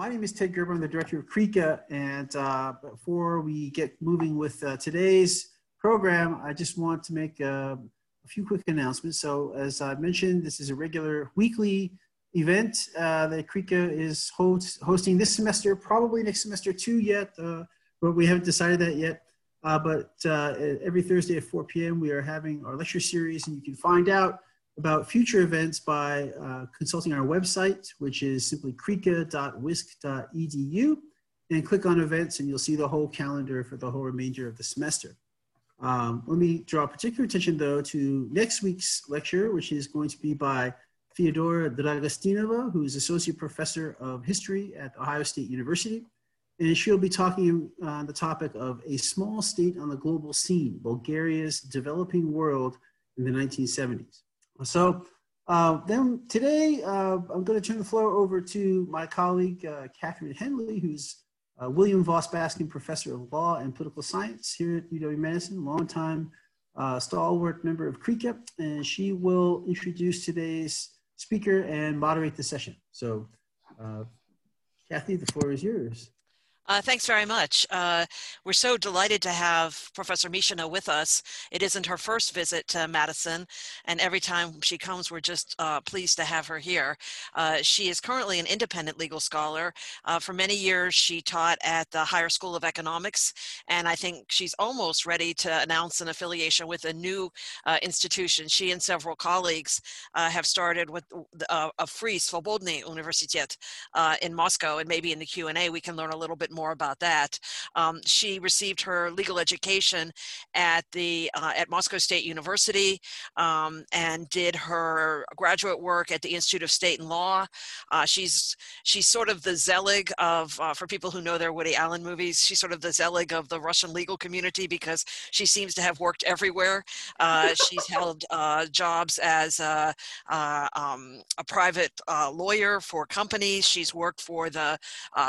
my name is Ted Gerber. I'm the director of CREECA. And uh, before we get moving with uh, today's program, I just want to make uh, a few quick announcements. So, as I mentioned, this is a regular weekly event uh, that CREECA is host, hosting this semester, probably next semester too yet, uh, but we haven't decided that yet. but every Thursday at 4 p.m., we are having our lecture series, and you can find out about future events by uh, consulting our website, which is simply creeca.wisc.edu, and click on events, and you'll see the whole calendar for the whole remainder of the semester. Um, let me draw particular attention, though, to next week's lecture, which is going to be by Theodora Dragostinova, who is Associate Professor of History at Ohio State University. And she'll be talking on the topic of a small state on the global scene, Bulgaria's developing world in the 1970s. So uh, then today, uh, I'm going to turn the floor over to my colleague, uh, Kathryn Hendley, who's William Voss-Bascom Professor of Law and Political Science here at UW-Madison, longtime uh, stalwart member of CREECA, and she will introduce today's speaker and moderate the session. So, uh, Kathy, the floor is yours. Uh, thanks very much. Uh, we're so delighted to have Professor Mishina with us. It isn't her first visit to Madison, and every time she comes, we're just uh, pleased to have her here. Uh, she is currently an independent legal scholar. Uh, for many years, she taught at the Higher School of Economics, and I think she's almost ready to announce an affiliation with a new uh, institution. She and several colleagues have started with a free Svobodny Universitet in Moscow, and maybe in the Q&A we can learn a little bit more more about that. Um, she received her legal education at the uh, at Moscow State University um, and did her graduate work at the Institute of State and Law. Uh, she's she's sort of the Zelig of uh, for people who know their Woody Allen movies. She's sort of the Zelig of the Russian legal community because she seems to have worked everywhere. Uh, she's held uh, jobs as a, uh, um, a private lawyer for companies. She's worked for the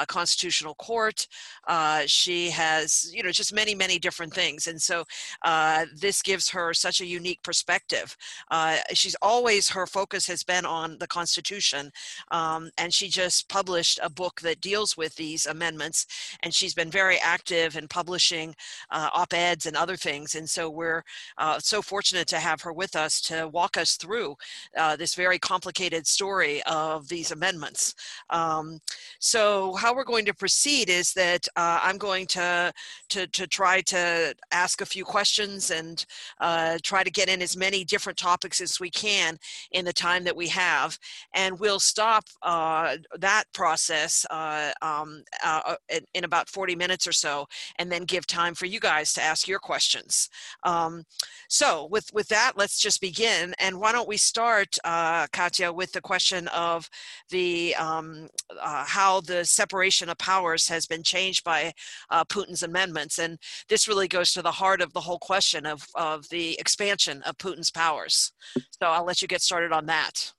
Constitutional Court. Uh, she has, you know, just many, many different things. And so uh, this gives her such a unique perspective. Uh, she's always, her focus has been on the Constitution. Um, and she just published a book that deals with these amendments. And she's been very active in publishing uh, op eds and other things. And so we're uh, so fortunate to have her with us to walk us through uh, this very complicated story of these amendments. Um, so, how we're going to proceed is that uh, I'm going to, to, to try to ask a few questions and uh, try to get in as many different topics as we can in the time that we have. And we'll stop uh, that process uh, um, uh, in, in, about 40 minutes or so, and then give time for you guys to ask your questions. Um, so with, with that, let's just begin. And why don't we start, uh, Katya, with the question of the um, how the separation of powers has been changed by uh, Putin's amendments. And this really goes to the heart of the whole question of, of the expansion of Putin's powers. So I'll let you get started on that.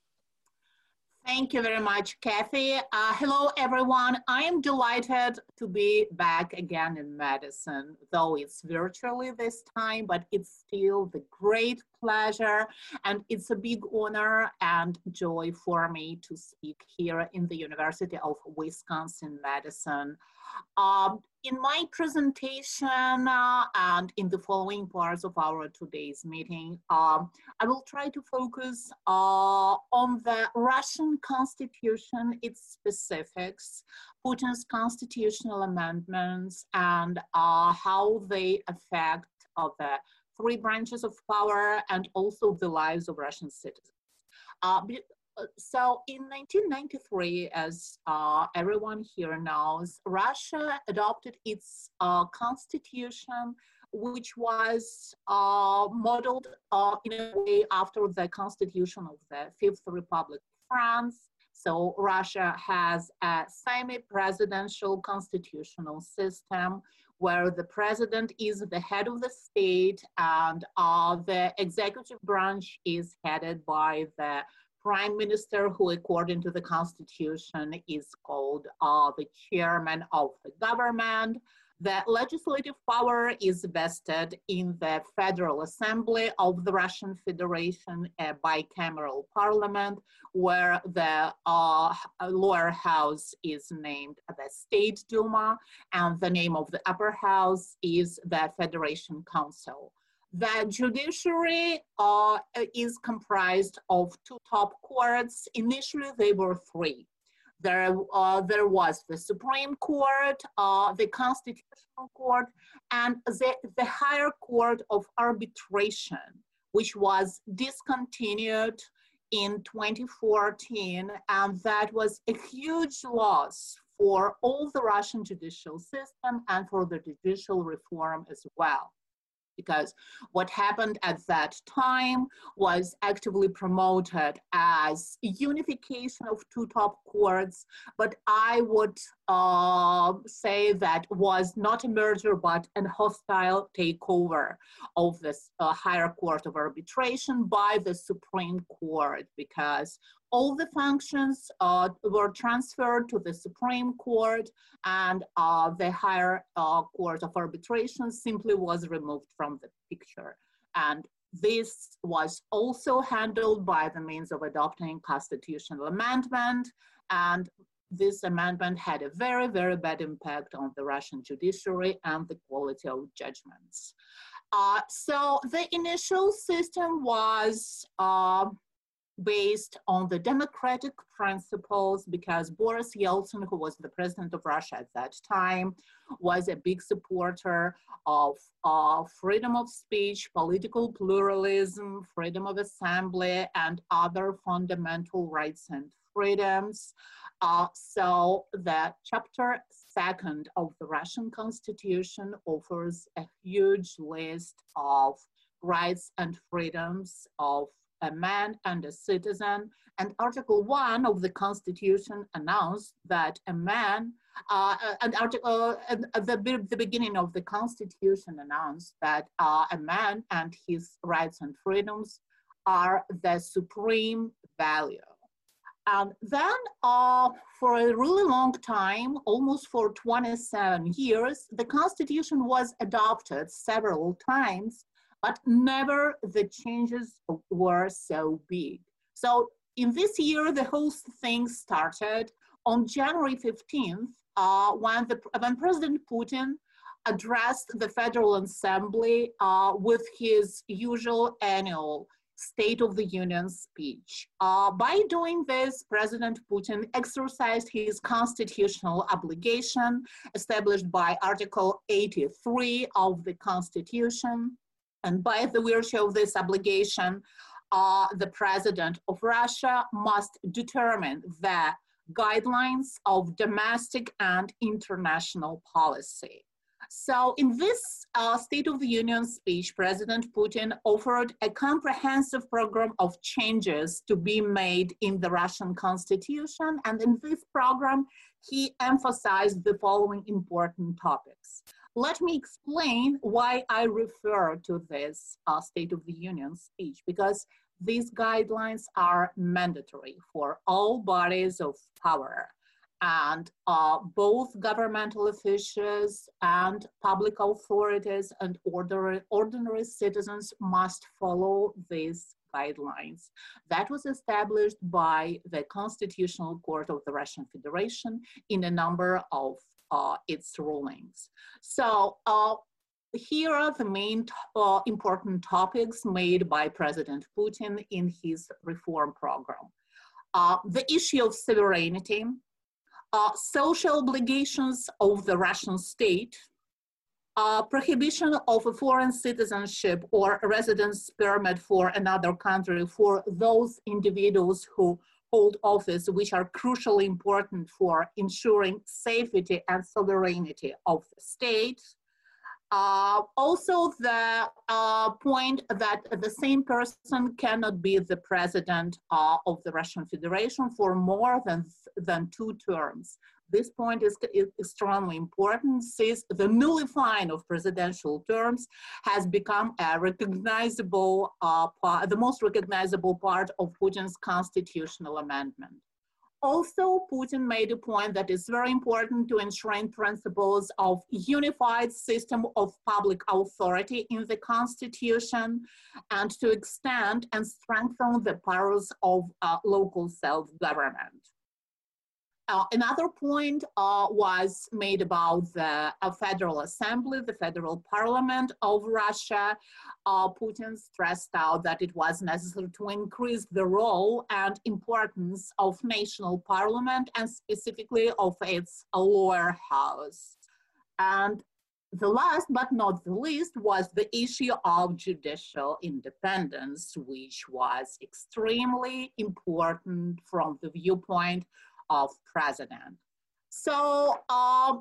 Thank you very much, Kathy. Uh, hello, everyone. I am delighted to be back again in Madison, though it's virtually this time, but it's still the great pleasure and it's a big honor and joy for me to speak here in the University of Wisconsin-Madison. Um, in my presentation uh, and in the following parts of our today's meeting, um, I will try to focus uh, on the Russian constitution, its specifics, Putin's constitutional amendments, and uh, how they affect the three branches of power and also the lives of Russian citizens. Uh, uh, so in 1993, as uh, everyone here knows, Russia adopted its uh, constitution, which was uh, modeled uh, in a way after the constitution of the Fifth Republic of France, So Russia has a semi-presidential constitutional system where the president is the head of the state and uh, the executive branch is headed by the prime minister who according to the constitution is called uh, the chairman of the government the legislative power is vested in the Federal Assembly of the Russian Federation, a bicameral parliament, where the uh, lower house is named the State Duma, and the name of the upper house is the Federation Council. The judiciary uh, is comprised of two top courts. Initially, they were three. There, uh, there was the Supreme Court, uh, the Constitutional Court, and the, the higher court of arbitration, which was discontinued in 2014, and that was a huge loss for all the Russian judicial system and for the judicial reform as well because what happened at that time was actively promoted as unification of two top courts, but I would uh, say that was not a merger but an hostile takeover of this uh, higher court of arbitration by the Supreme Court because all the functions uh, were transferred to the Supreme Court and uh, the higher uh, court of arbitration simply was removed from the picture. And this was also handled by the means of adopting constitutional amendment and this amendment had a very, very bad impact on the Russian judiciary and the quality of judgments. Uh, so the initial system was uh, based on the democratic principles because Boris Yeltsin, who was the president of Russia at that time, was a big supporter of uh, freedom of speech, political pluralism, freedom of assembly, and other fundamental rights and freedoms. Uh, so the chapter second of the Russian constitution offers a huge list of rights and freedoms of a man and a citizen. And Article 1 of the Constitution announced that a man, uh, and Article, uh, the, the beginning of the Constitution announced that uh, a man and his rights and freedoms are the supreme value. And then uh, for a really long time, almost for 27 years, the Constitution was adopted several times but never the changes were so big. So in this year, the whole thing started on January 15th, uh, when, the, when President Putin addressed the Federal Assembly uh, with his usual annual State of the Union speech. Uh, by doing this, President Putin exercised his constitutional obligation established by Article 83 of the Constitution and by the virtue of this obligation, uh, the president of Russia must determine the guidelines of domestic and international policy. So in this uh, State of the Union speech, President Putin offered a comprehensive program of changes to be made in the Russian constitution. And in this program, he emphasized the following important topics. Let me explain why I refer to this uh, State of the Union speech, because these guidelines are mandatory for all bodies of power. And uh, both governmental officials and public authorities and ordinary, ordinary citizens must follow these guidelines. That was established by the Constitutional Court of the Russian Federation in a number of uh, its rulings. So uh, here are the main uh, important topics made by President Putin in his reform program. Uh, the issue of sovereignty, uh, social obligations of the Russian state, uh, prohibition of a foreign citizenship or residence permit for another country for those individuals who hold office, which are crucially important for ensuring safety and sovereignty of the state. Uh, also, the uh, point that the same person cannot be the president uh, of the Russian Federation for more than, than two terms. This point is, is extremely important since the nullifying of presidential terms has become a recognizable, uh, part, the most recognizable part of Putin's constitutional amendment. Also, Putin made a point that it's very important to enshrine principles of unified system of public authority in the constitution and to extend and strengthen the powers of uh, local self-government. Uh, another point uh, was made about the uh, Federal Assembly, the Federal Parliament of Russia. Uh, Putin stressed out that it was necessary to increase the role and importance of national parliament and specifically of its lower house. And the last but not the least was the issue of judicial independence, which was extremely important from the viewpoint of president. So uh,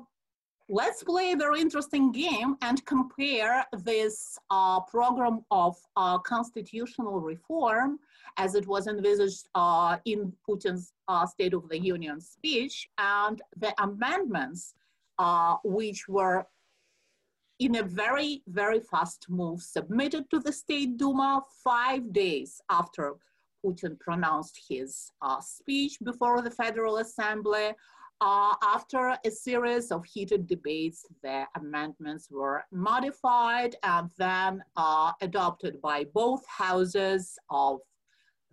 let's play a very interesting game and compare this uh, program of uh, constitutional reform as it was envisaged uh, in Putin's uh, State of the Union speech and the amendments uh, which were in a very, very fast move submitted to the State Duma five days after Putin pronounced his uh, speech before the Federal Assembly. Uh, after a series of heated debates, the amendments were modified and then uh, adopted by both houses of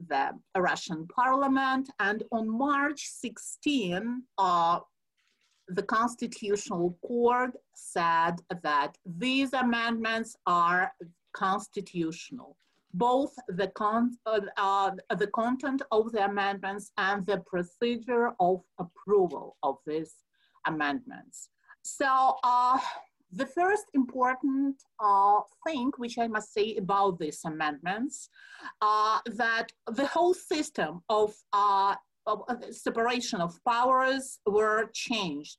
the Russian parliament. And on March 16, uh, the Constitutional Court said that these amendments are constitutional both the, con uh, uh, the content of the amendments and the procedure of approval of these amendments. So uh, the first important uh, thing which I must say about these amendments, uh, that the whole system of, uh, of separation of powers were changed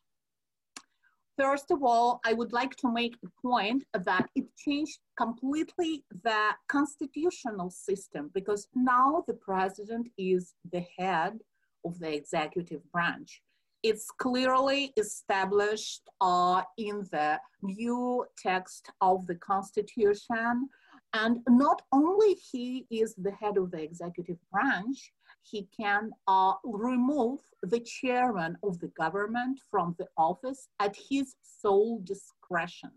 First of all, I would like to make a point that it changed completely the constitutional system because now the president is the head of the executive branch. It's clearly established uh, in the new text of the constitution. And not only he is the head of the executive branch, he can uh, remove the chairman of the government from the office at his sole discretion.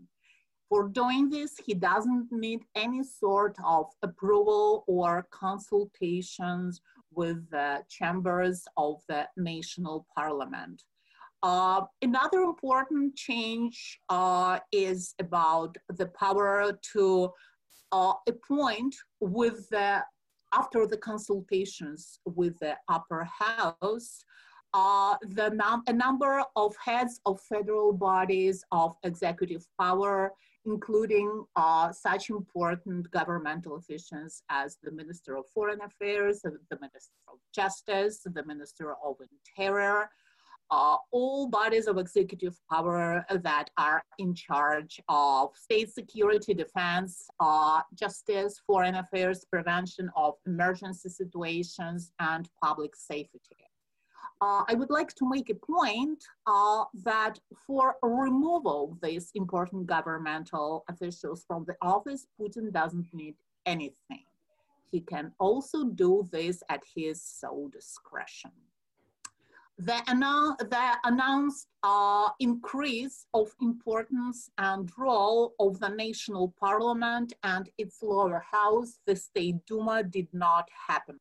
For doing this, he doesn't need any sort of approval or consultations with the chambers of the national parliament. Uh, another important change uh, is about the power to uh, appoint with the after the consultations with the upper house, uh, the num a number of heads of federal bodies of executive power, including uh, such important governmental officials as the Minister of Foreign Affairs, the Minister of Justice, the Minister of Interior, uh, all bodies of executive power that are in charge of state security, defense, uh, justice, foreign affairs, prevention of emergency situations, and public safety. Uh, I would like to make a point uh, that for removal of these important governmental officials from the office, Putin doesn't need anything. He can also do this at his sole discretion the, annou announced uh, increase of importance and role of the national parliament and its lower house, the State Duma, did not happen.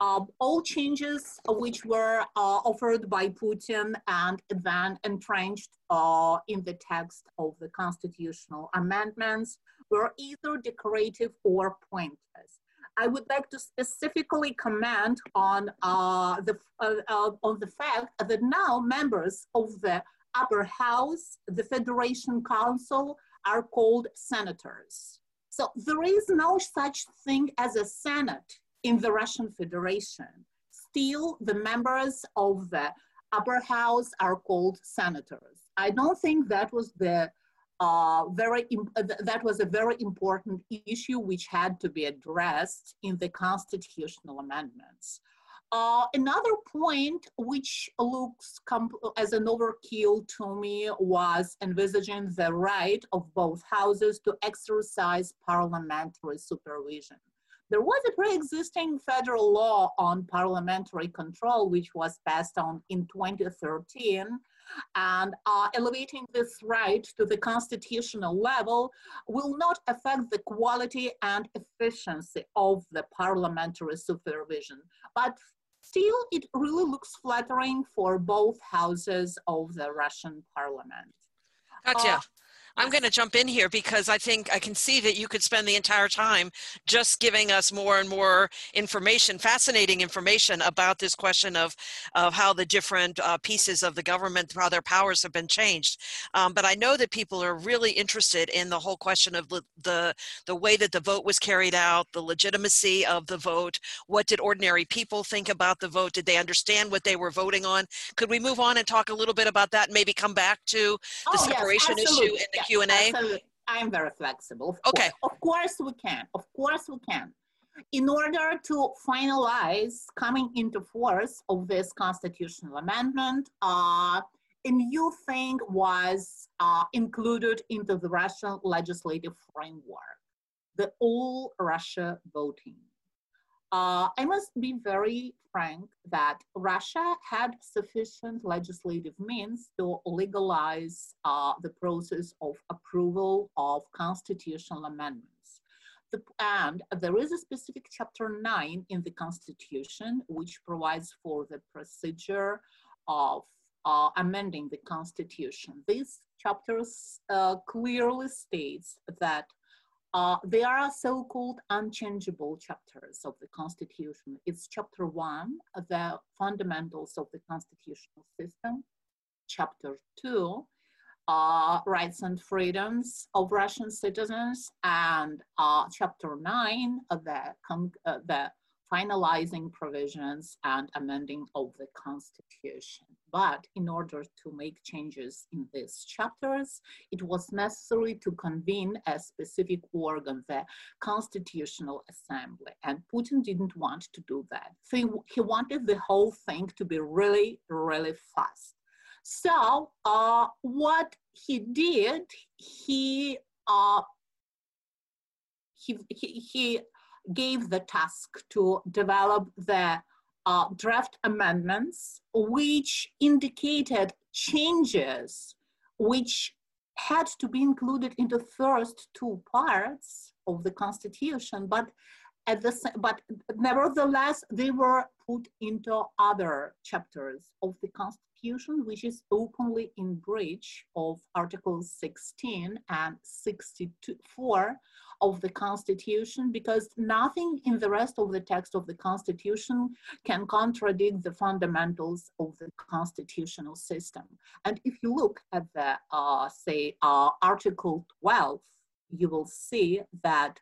Uh, all changes which were uh, offered by Putin and then entrenched uh, in the text of the constitutional amendments were either decorative or pointless. I would like to specifically comment on uh, the uh, uh, on the fact that now members of the upper house, the Federation Council, are called senators. So there is no such thing as a senate in the Russian Federation. Still, the members of the upper house are called senators. I don't think that was the uh, very uh, that was a very important issue which had to be addressed in the constitutional amendments. Uh, another point which looks as an overkill to me was envisaging the right of both houses to exercise parliamentary supervision. There was a pre-existing federal law on parliamentary control, which was passed on in 2013, and uh, elevating this right to the constitutional level will not affect the quality and efficiency of the parliamentary supervision, but still it really looks flattering for both houses of the Russian parliament. Gotcha. Uh, I'm going to jump in here because I think I can see that you could spend the entire time just giving us more and more information, fascinating information about this question of, of how the different uh, pieces of the government, how their powers have been changed. Um, but I know that people are really interested in the whole question of the, the, the way that the vote was carried out, the legitimacy of the vote. What did ordinary people think about the vote? Did they understand what they were voting on? Could we move on and talk a little bit about that and maybe come back to the oh, separation yes, issue in the Q&A? I'm very flexible. Of okay. Course. Of course we can. Of course we can. In order to finalize coming into force of this constitutional amendment, uh, a new thing was uh, included into the Russian legislative framework, the all Russia voting. Uh, I must be very frank that Russia had sufficient legislative means to legalize uh, the process of approval of constitutional amendments. The, and there is a specific chapter 9 in the Constitution which provides for the procedure of uh, amending the Constitution. This chapter uh, clearly states that uh, they are so-called unchangeable chapters of the Constitution. It's chapter one, the fundamentals of the constitutional system. Chapter two, uh, rights and freedoms of Russian citizens, and uh, chapter nine, the, uh, the finalizing provisions and amending of the Constitution. But in order to make changes in these chapters, it was necessary to convene a specific organ, the Constitutional Assembly. And Putin didn't want to do that. So he wanted the whole thing to be really, really fast. So uh, what he did, he uh, he, he, he gave the task to develop the uh, draft amendments, which indicated changes which had to be included in the first two parts of the constitution, but at the but nevertheless they were put into other chapters of the constitution, which is openly in breach of Articles 16 and 64 of the Constitution because nothing in the rest of the text of the Constitution can contradict the fundamentals of the constitutional system. And if you look at the, uh, say, uh, Article 12, you will see that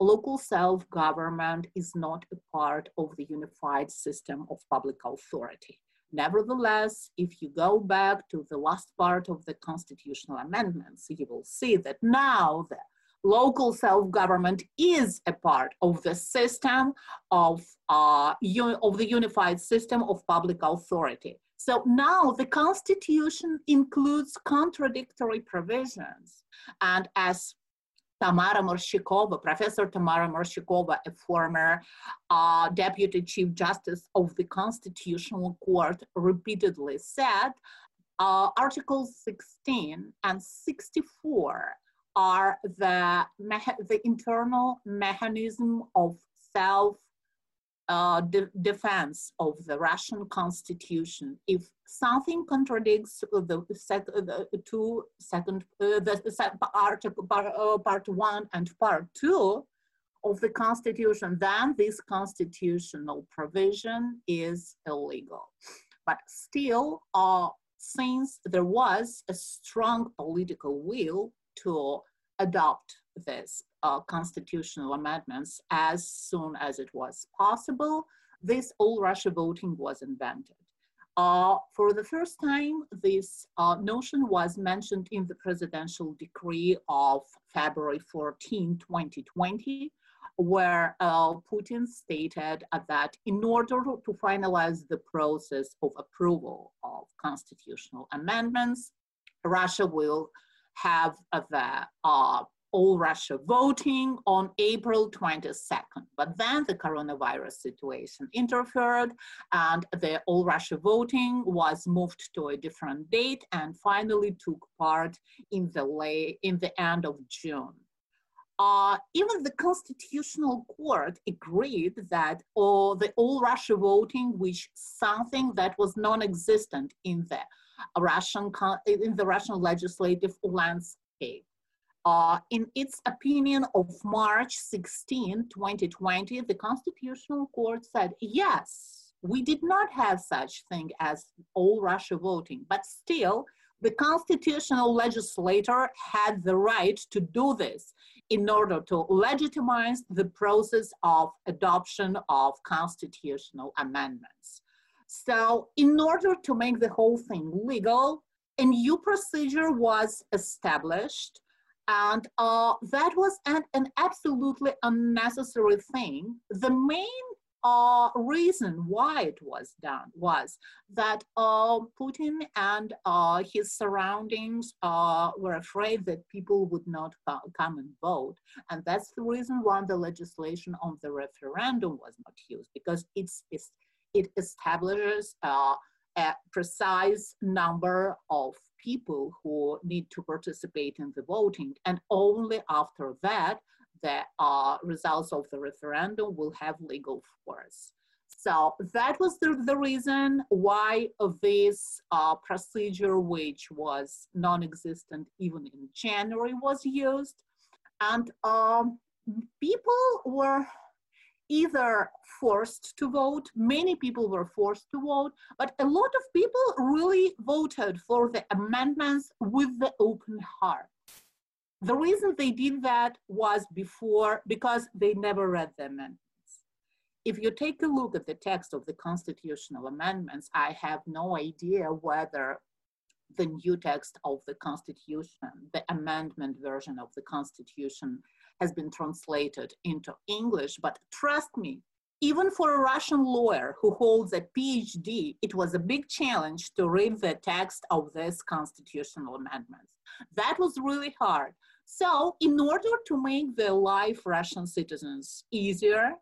local self-government is not a part of the unified system of public authority. Nevertheless, if you go back to the last part of the constitutional amendments, you will see that now the local self-government is a part of the system of, uh, of the unified system of public authority. So now the constitution includes contradictory provisions. And as Tamara Morshchakova, Professor Tamara Morshchakova, a former uh, Deputy Chief Justice of the Constitutional Court, repeatedly said, uh, Articles 16 and 64 are the, the internal mechanism of self uh, de defense of the Russian constitution. If something contradicts the, sec the two second, uh, the article, part, uh, part one and part two of the constitution, then this constitutional provision is illegal. But still, uh, since there was a strong political will to adopt this uh, constitutional amendments as soon as it was possible, this all Russia voting was invented. Uh, for the first time, this uh, notion was mentioned in the presidential decree of February 14, 2020, where uh, Putin stated that in order to finalize the process of approval of constitutional amendments, Russia will have the uh, all Russia voting on April 22nd. But then the coronavirus situation interfered and the all Russia voting was moved to a different date and finally took part in the, lay, in the end of June. Uh, even the constitutional court agreed that all the all Russia voting, which something that was non-existent in the Russian in the Russian legislative landscape. Uh, in its opinion of March 16, 2020, the Constitutional Court said, yes, we did not have such thing as all Russia voting, but still the constitutional legislator had the right to do this in order to legitimize the process of adoption of constitutional amendments. So in order to make the whole thing legal, a new procedure was established and uh, that was an, an, absolutely unnecessary thing. The main uh, reason why it was done was that uh, Putin and uh, his surroundings uh, were afraid that people would not come and vote. And that's the reason why the legislation on the referendum was not used, because it's, it's it establishes uh, a precise number of people who need to participate in the voting. And only after that, the uh, results of the referendum will have legal force. So that was the, the reason why this uh, procedure, which was non-existent even in January, was used. And um, people were either forced to vote, many people were forced to vote, but a lot of people really voted for the amendments with the open heart. The reason they did that was before, because they never read the amendments. If you take a look at the text of the constitutional amendments, I have no idea whether the new text of the constitution, the amendment version of the constitution has been translated into English, but trust me, even for a Russian lawyer who holds a PhD, it was a big challenge to read the text of this constitutional amendments. That was really hard. So in order to make the life Russian citizens easier,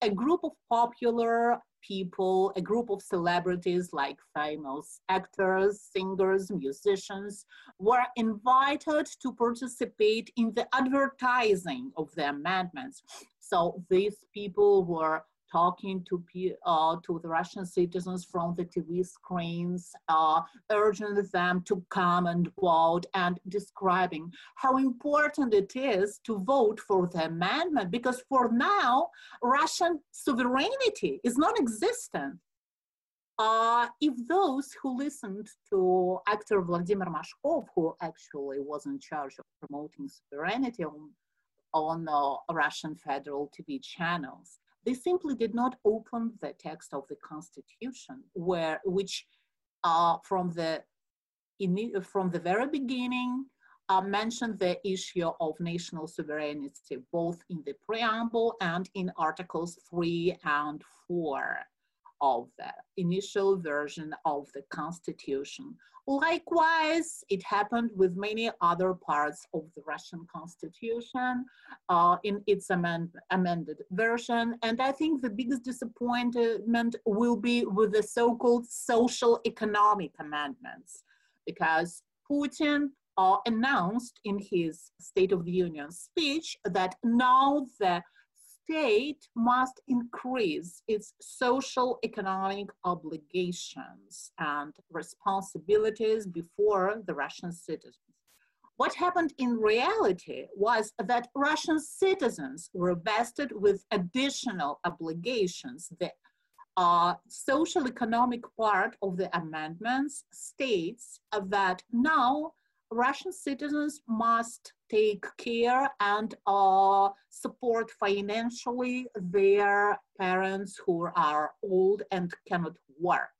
a group of popular people, a group of celebrities like famous actors, singers, musicians were invited to participate in the advertising of the amendments. So these people were talking to, uh, to the Russian citizens from the TV screens, uh, urging them to come and vote and describing how important it is to vote for the amendment because for now, Russian sovereignty is non-existent. Uh, if those who listened to actor Vladimir Mashkov, who actually was in charge of promoting sovereignty on, on uh, Russian federal TV channels, they simply did not open the text of the constitution, where which uh, from the in, from the very beginning uh, mentioned the issue of national sovereignty, both in the preamble and in Articles 3 and 4 of the initial version of the Constitution. Likewise, it happened with many other parts of the Russian Constitution uh, in its amend amended version. And I think the biggest disappointment will be with the so-called social economic amendments, because Putin uh, announced in his State of the Union speech that now the state must increase its social economic obligations and responsibilities before the Russian citizens. What happened in reality was that Russian citizens were vested with additional obligations. The uh, social economic part of the amendments states that now Russian citizens must take care and uh, support financially their parents who are old and cannot work.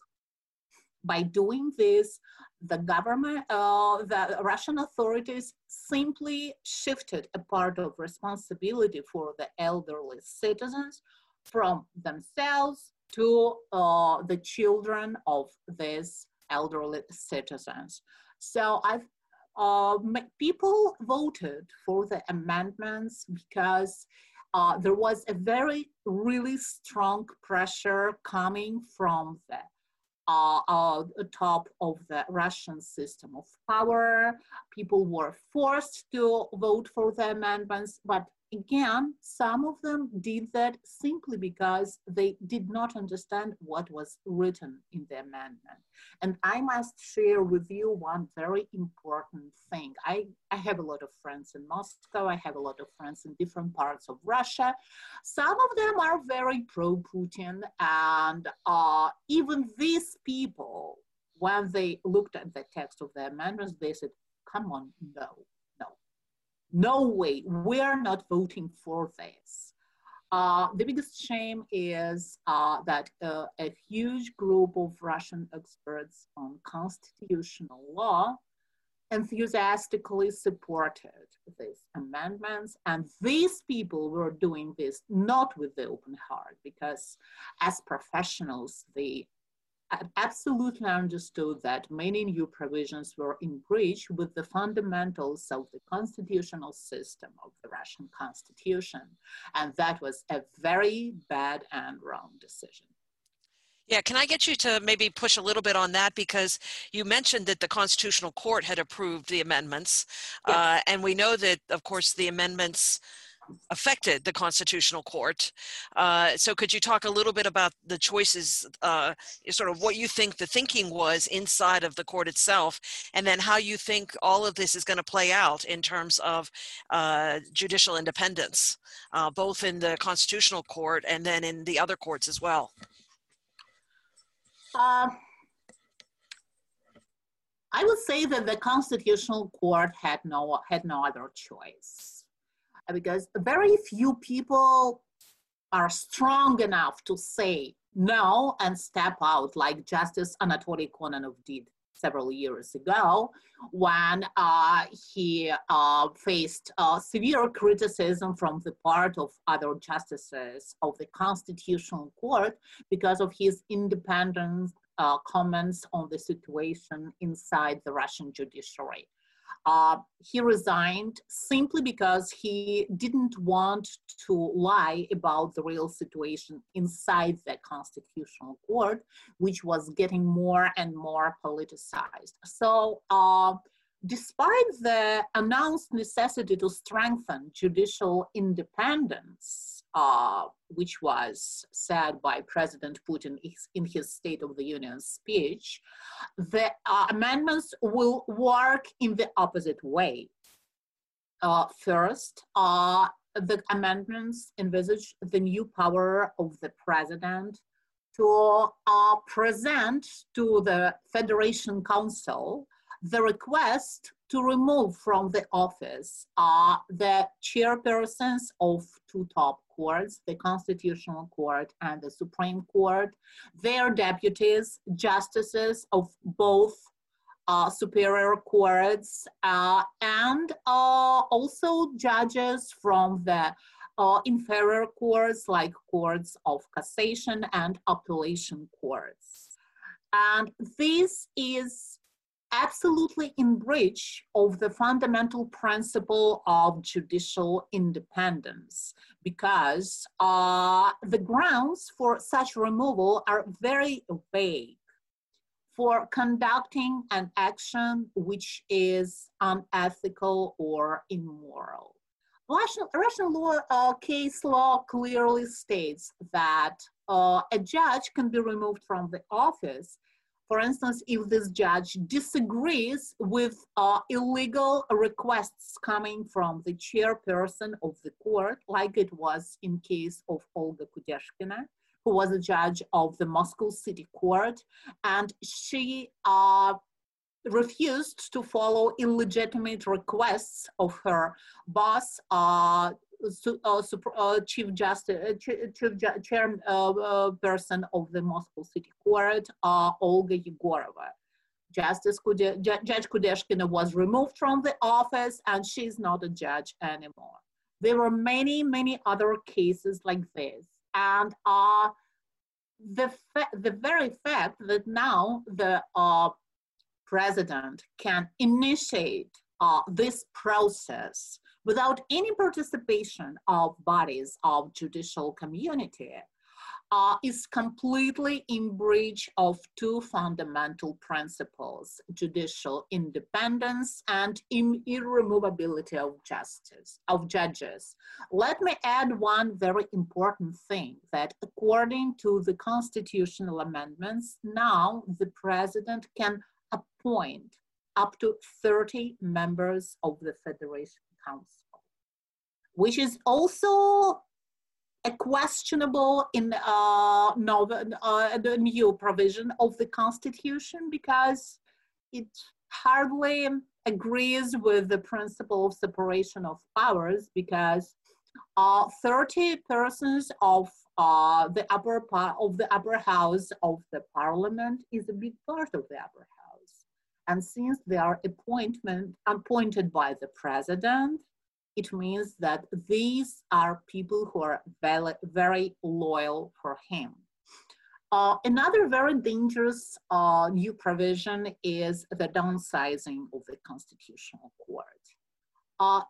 by doing this, the government, uh, the Russian authorities simply shifted a part of responsibility for the elderly citizens from themselves to uh, the children of these elderly citizens. So I, uh, people voted for the amendments because uh, there was a very, really strong pressure coming from the uh, uh, top of the Russian system of power. People were forced to vote for the amendments, but again, some of them did that simply because they did not understand what was written in the amendment. And I must share with you one very important thing. I, I have a lot of friends in Moscow, I have a lot of friends in different parts of Russia. Some of them are very pro Putin, and uh, even these people, when they looked at the text of the amendments, they said, Come on, no, no way, we're not voting for this. Uh, the biggest shame is uh, that uh, a huge group of Russian experts on constitutional law enthusiastically supported these amendments. And these people were doing this not with the open heart, because as professionals, they absolutely understood that many new provisions were in breach with the fundamentals of the constitutional system of the Russian constitution. And that was a very bad and wrong decision. Yeah, can I get you to maybe push a little bit on that because you mentioned that the Constitutional Court had approved the amendments, yes. uh, and we know that, of course, the amendments affected the constitutional court. Uh, so could you talk a little bit about the choices, uh, sort of what you think the thinking was inside of the court itself, and then how you think all of this is going to play out in terms of uh, judicial independence, uh, both in the constitutional court and then in the other courts as well? Uh, I would say that the constitutional court had no had no other choice because very few people are strong enough to say no and step out like Justice Anatoly Kononov did several years ago when uh, he uh, faced uh, severe criticism from the part of other justices of the Constitutional Court because of his independent uh, comments on the situation inside the Russian judiciary. Uh, he resigned simply because he didn't want to lie about the real situation inside the constitutional court, which was getting more and more politicized. So, uh, despite the announced necessity to strengthen judicial independence, uh, which was said by President Putin in his State of the Union speech, the uh, amendments will work in the opposite way. Uh, first, uh, the amendments envisage the new power of the president to uh, present to the Federation Council the request to remove from the office uh, the chairpersons of two top courts, the Constitutional Court and the Supreme Court, their deputies, justices of both uh, superior courts, uh, and uh, also judges from the uh, inferior courts like courts of cassation and appellation courts. And this is absolutely in breach of the fundamental principle of judicial independence because uh, the grounds for such removal are very vague for conducting an action which is unethical or immoral. Russian, Russian law, uh, case law clearly states that uh, a judge can be removed from the office for instance, if this judge disagrees with uh, illegal requests coming from the chairperson of the court, like it was in case of Olga Kudeshkina, who was a judge of the Moscow City Court, and she uh, refused to follow illegitimate requests of her boss uh, uh, uh, chief justice, chief chairperson of the Moscow City Court, Olga Yegorova. Justice Kude- Judge Kudeshkina was removed from the office and she's not a judge anymore. There were many, many other cases like this. And uh, the, the very fact that now the uh, president can initiate uh, this process without any participation of bodies of judicial community uh, is completely in breach of two fundamental principles, judicial independence and irremovability of justice, of judges. Let me add one very important thing that according to the constitutional amendments, now the president can appoint up to 30 members of the Federation Council, which is also a questionable in uh, uh, the new provision of the Constitution because it hardly agrees with the principle of separation of powers because uh, 30 persons of uh, the upper part of the upper house of the parliament is a big part of the upper house. And since they are appointment, appointed by the president, it means that these are people who are very, loyal for him. Uh, another very dangerous uh, new provision is the downsizing of the Constitutional Court. Uh,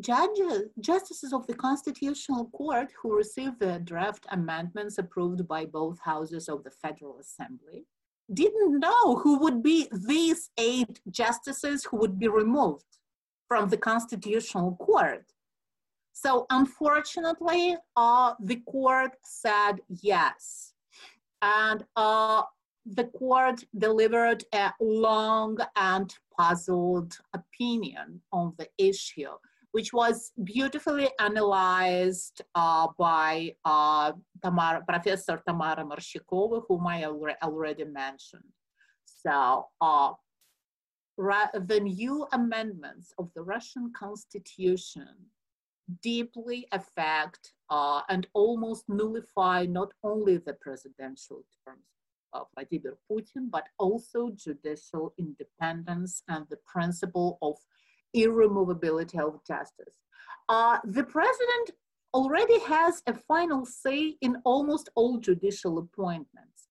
judges, justices of the Constitutional Court who received the draft amendments approved by both houses of the Federal Assembly didn't know who would be these eight justices who would be removed from the Constitutional Court. So unfortunately, uh, the court said yes. And uh, the court delivered a long and puzzled opinion on the issue, which was beautifully analyzed uh, by uh, Tamara, Professor Tamara Morshchakova, whom I already mentioned. So uh, the new amendments of the Russian constitution deeply affect uh, and almost nullify not only the presidential terms of Vladimir Putin, but also judicial independence and the principle of irremovability of justice. Uh, the president already has a final say in almost all judicial appointments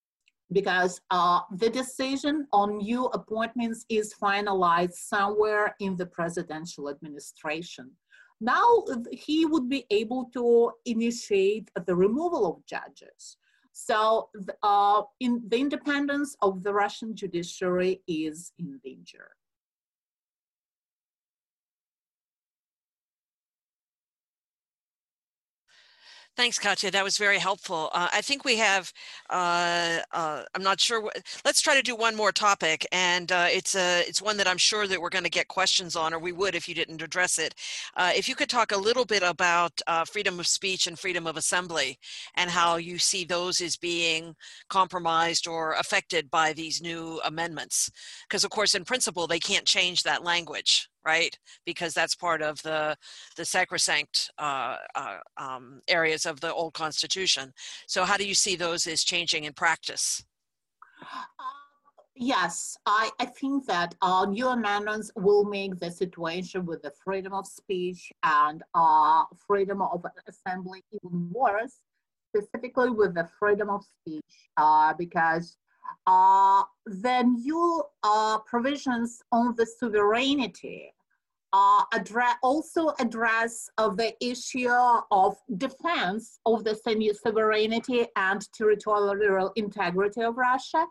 because uh, the decision on new appointments is finalized somewhere in the presidential administration. Now he would be able to initiate the removal of judges. So uh, in the independence of the Russian judiciary is in danger. Thanks, Katya. That was very helpful. Uh, I think we have, uh, uh, I'm not sure, what, let's try to do one more topic. And uh, it's, a, it's one that I'm sure that we're going to get questions on, or we would if you didn't address it. Uh, if you could talk a little bit about uh, freedom of speech and freedom of assembly and how you see those as being compromised or affected by these new amendments. Because of course, in principle, they can't change that language right? Because that's part of the the sacrosanct uh, uh, um, areas of the old constitution. So, how do you see those as changing in practice? Yes, I, I think that uh, new amendments will make the situation with the freedom of speech and uh, freedom of assembly even worse, specifically with the freedom of speech, uh, because uh, the new uh, provisions on the sovereignty uh, address, also address of the issue of defense of the semi-sovereignty and territorial integrity of Russia.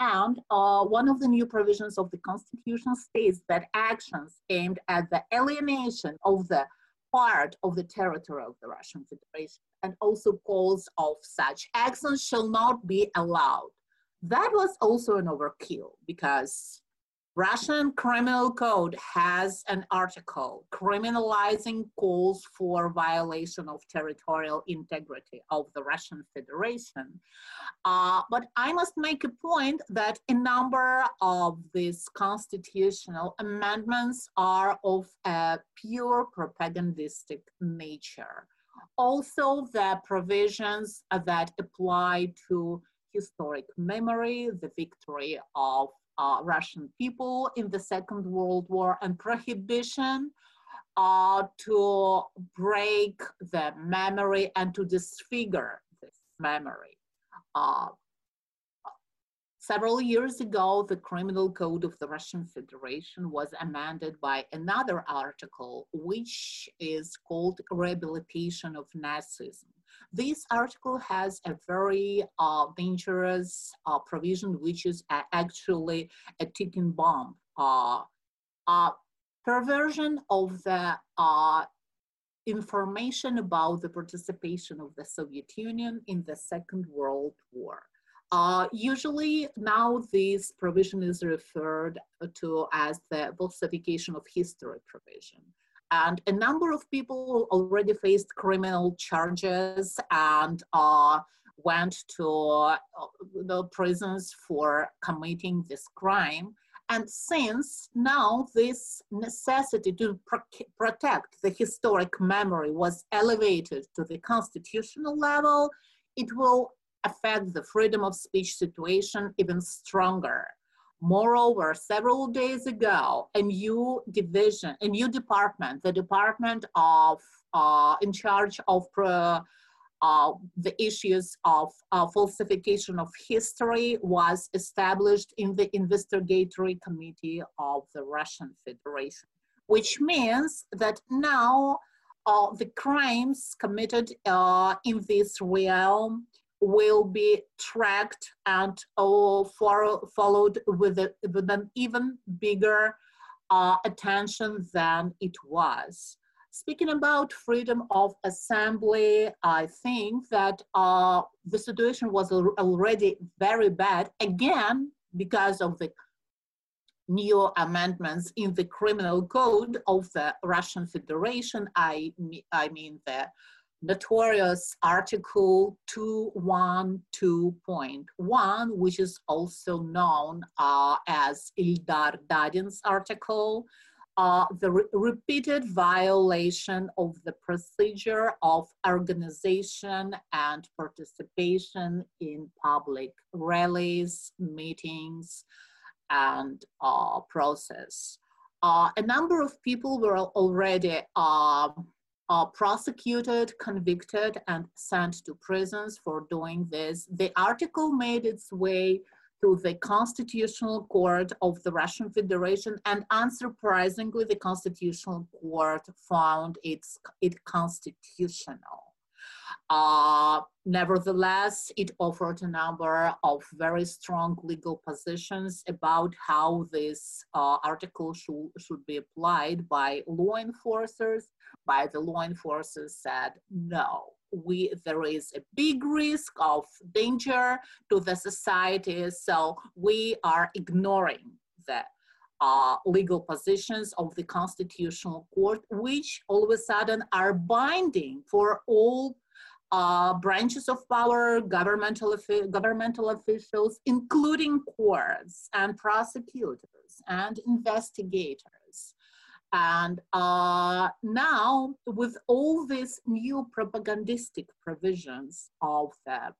And uh, one of the new provisions of the constitution states that actions aimed at the alienation of the part of the territory of the Russian Federation and also calls of such actions shall not be allowed. That was also an overkill because Russian criminal code has an article criminalizing calls for violation of territorial integrity of the Russian Federation. Uh, but I must make a point that a number of these constitutional amendments are of a pure propagandistic nature. Also, the provisions that apply to historic memory, the victory of uh, Russian people in the Second World War and prohibition uh, to break the memory and to disfigure this memory. Uh, several years ago, the criminal code of the Russian Federation was amended by another article, which is called Rehabilitation of Nazism. This article has a very uh, dangerous uh, provision, which is actually a ticking bomb. Uh, perversion of the uh, information about the participation of the Soviet Union in the Second World War. Uh, usually now this provision is referred to as the falsification of history provision. And a number of people already faced criminal charges and uh, went to uh, the prisons for committing this crime. And since now this necessity to pro protect the historic memory was elevated to the constitutional level, it will affect the freedom of speech situation even stronger. Moreover, several days ago, a new division, a new department, the department of uh, in charge of uh, uh, the issues of uh, falsification of history was established in the investigatory committee of the Russian Federation, which means that now uh, the crimes committed in this realm will be tracked and for, followed with, a, with an even bigger uh, attention than it was. Speaking about freedom of assembly, I think that uh, the situation was already very bad, again, because of the new amendments in the criminal code of the Russian Federation. I, I mean the notorious Article 212.1, which is also known uh, as Ildar Dadin's article, uh, the re repeated violation of the procedure of organization and participation in public rallies, meetings, and uh, process. Uh, a number of people were already uh, prosecuted, convicted, and sent to prisons for doing this. The article made its way to the Constitutional Court of the Russian Federation, and unsurprisingly, the Constitutional Court found it's, it constitutional. Uh, nevertheless, it offered a number of very strong legal positions about how this uh, article should, should be applied by law enforcers. By the law enforcers said, no, we there is a big risk of danger to the society, so we are ignoring the uh, legal positions of the Constitutional Court, which all of a sudden are binding for all uh, branches of power, governmental, governmental officials, including courts and prosecutors and investigators. And uh, now, with all these new propagandistic provisions of the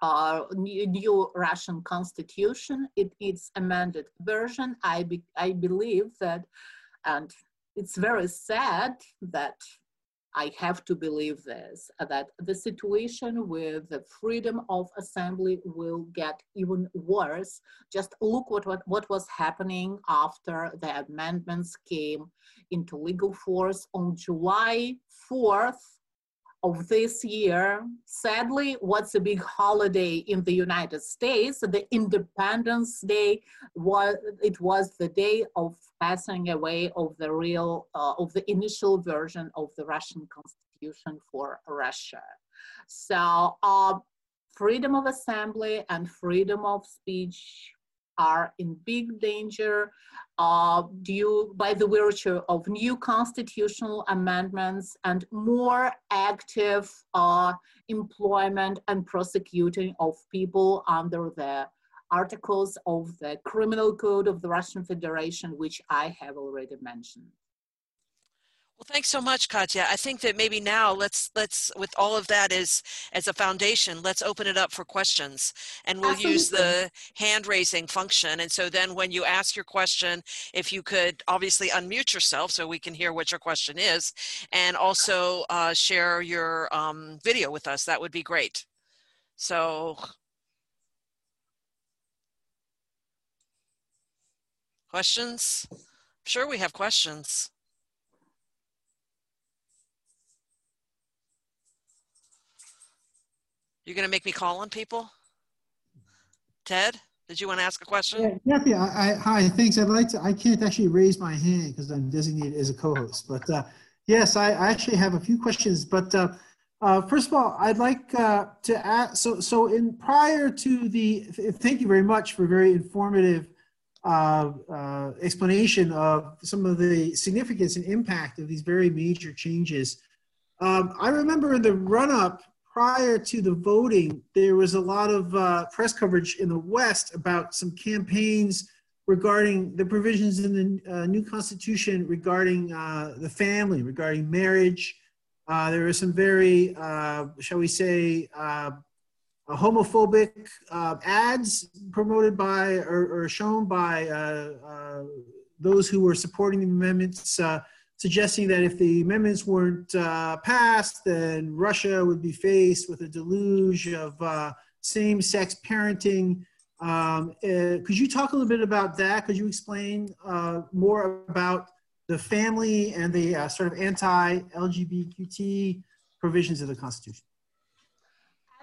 uh, new, new, Russian constitution, it, its amended version, I, be, I believe that, and it's very sad that I have to believe this, uh, that the situation with the freedom of assembly will get even worse. Just look what, what, what was happening after the amendments came into legal force on July 4th of this year. Sadly, what's a big holiday in the United States? The Independence Day was it was the day of passing away of the real uh, of the initial version of the Russian Constitution for Russia. So, uh, freedom of assembly and freedom of speech are in big danger uh, due by the virtue of new constitutional amendments and more active uh, employment and prosecuting of people under the articles of the criminal code of the Russian Federation, which I have already mentioned. Well, thanks so much, Katya. I think that maybe now let's let's with all of that as as a foundation, let's open it up for questions, and we'll Absolutely. use the hand raising function. And so then, when you ask your question, if you could obviously unmute yourself so we can hear what your question is, and also uh, share your um, video with us, that would be great. So. Questions? sure, we have questions. You're going to make me call on people? Ted, did you want to ask a question? Yeah, Kathy, I, I, hi, thanks. I'd like to, I can't actually raise my hand because I'm designated as a co-host, but uh, yes, I, I, actually have a few questions, but uh, uh, first of all, I'd like uh, to ask, so, so in prior to the, thank you very much for very informative uh, uh, explanation of some of the significance and impact of these very major changes. Um, I remember in the run up prior to the voting, there was a lot of uh, press coverage in the West about some campaigns regarding the provisions in the uh, new constitution regarding uh, the family, regarding marriage. Uh, there were some very, uh, shall we say, uh, homophobic ads promoted by or, or shown by those who were supporting the amendments suggesting that if the amendments weren't uh, passed, then Russia would be faced with a deluge of uh, same sex parenting. Um, uh, could you talk a little bit about that? Could you explain uh, more about the family and the uh, sort of anti LGBTQT provisions of the Constitution?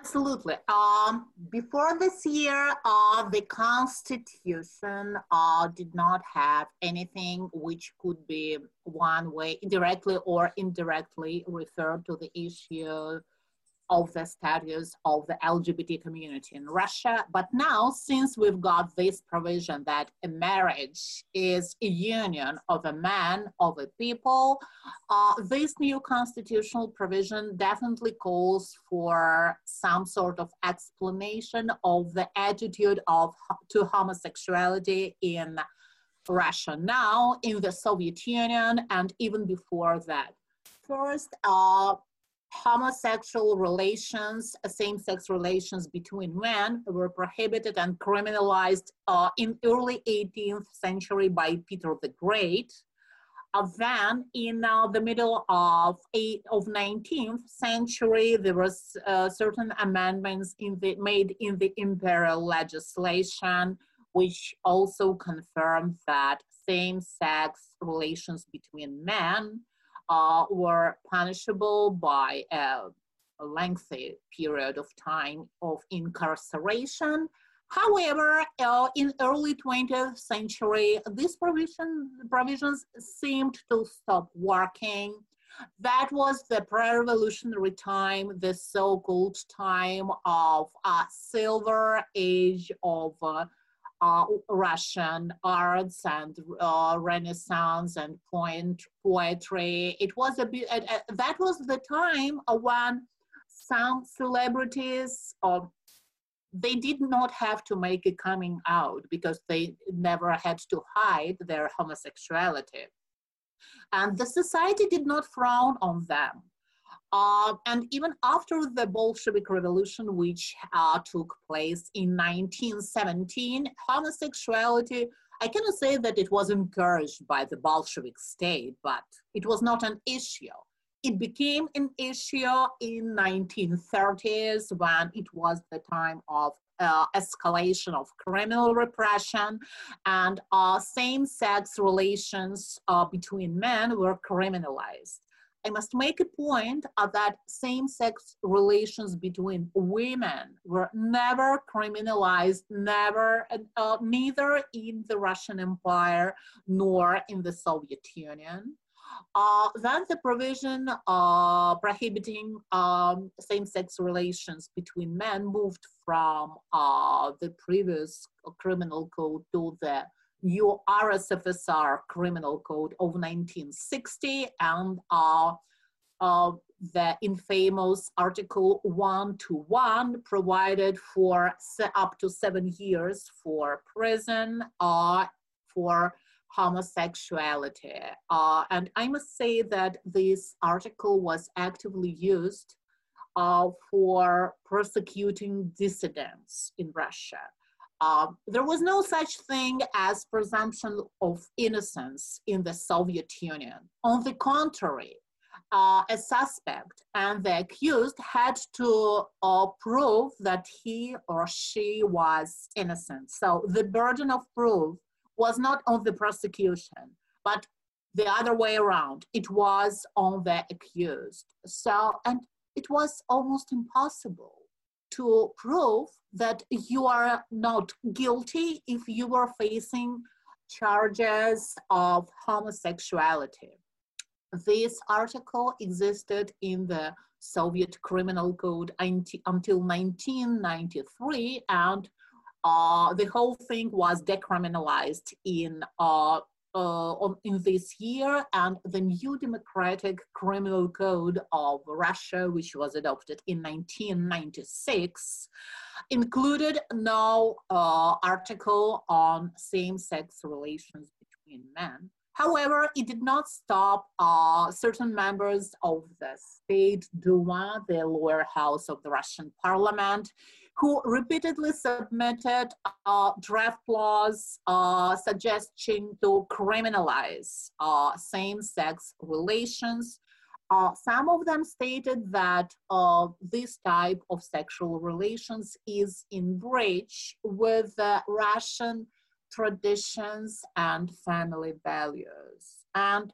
Absolutely. Um, before this year, uh, the Constitution uh, did not have anything which could be one way, directly or indirectly referred to the issue of the status of the LGBT community in Russia. But now, since we've got this provision that a marriage is a union of a man, of a people, uh, this new constitutional provision definitely calls for some sort of explanation of the attitude of to homosexuality in Russia now, in the Soviet Union, and even before that. First, uh, homosexual relations, same-sex relations between men were prohibited and criminalized uh, in early 18th century by Peter the Great. Uh, then in uh, the middle of, eight, of 19th century, there was uh, certain amendments in the, made in the imperial legislation, which also confirmed that same-sex relations between men uh, were punishable by a, lengthy period of time of incarceration. However, uh, in early 20th century, these provision, provisions seemed to stop working. That was the pre-revolutionary time, the so-called time of uh, silver age of uh, uh, Russian arts and uh, Renaissance and point poetry. It was a bit, uh, that was the time when some celebrities, um, they did not have to make a coming out because they never had to hide their homosexuality. And the society did not frown on them. Uh, and even after the Bolshevik Revolution, which uh, took place in 1917, homosexuality, I cannot say that it was encouraged by the Bolshevik state, but it was not an issue. It became an issue in 1930s when it was the time of uh, escalation of criminal repression and uh, same-sex relations uh, between men were criminalized. I must make a point that same-sex relations between women were never criminalized, never, uh, neither in the Russian Empire nor in the Soviet Union. Uh, then the provision uh, prohibiting um, same-sex relations between men moved from uh, the previous criminal code to the new RSFSR criminal code of 1960 and uh, uh, the infamous Article 1 to 1 provided for up to seven years for prison uh, for homosexuality. Uh, and I must say that this article was actively used uh, for persecuting dissidents in Russia. Uh, there was no such thing as presumption of innocence in the Soviet Union. On the contrary, uh, a suspect and the accused had to uh, prove that he or she was innocent. So the burden of proof was not on the prosecution, but the other way around. It was on the accused. So, and it was almost impossible to prove that you are not guilty if you were facing charges of homosexuality. This article existed in the Soviet Criminal Code until 1993, and uh, the whole thing was decriminalized in uh, on, in this year, and the new democratic criminal code of Russia, which was adopted in 1996, included no uh, article on same-sex relations between men. However, it did not stop uh, certain members of the State Duma, the lower house of the Russian parliament, who repeatedly submitted uh, draft laws uh, suggesting to criminalize uh, same-sex relations. Uh, some of them stated that uh, this type of sexual relations is in breach with Russian traditions and family values. And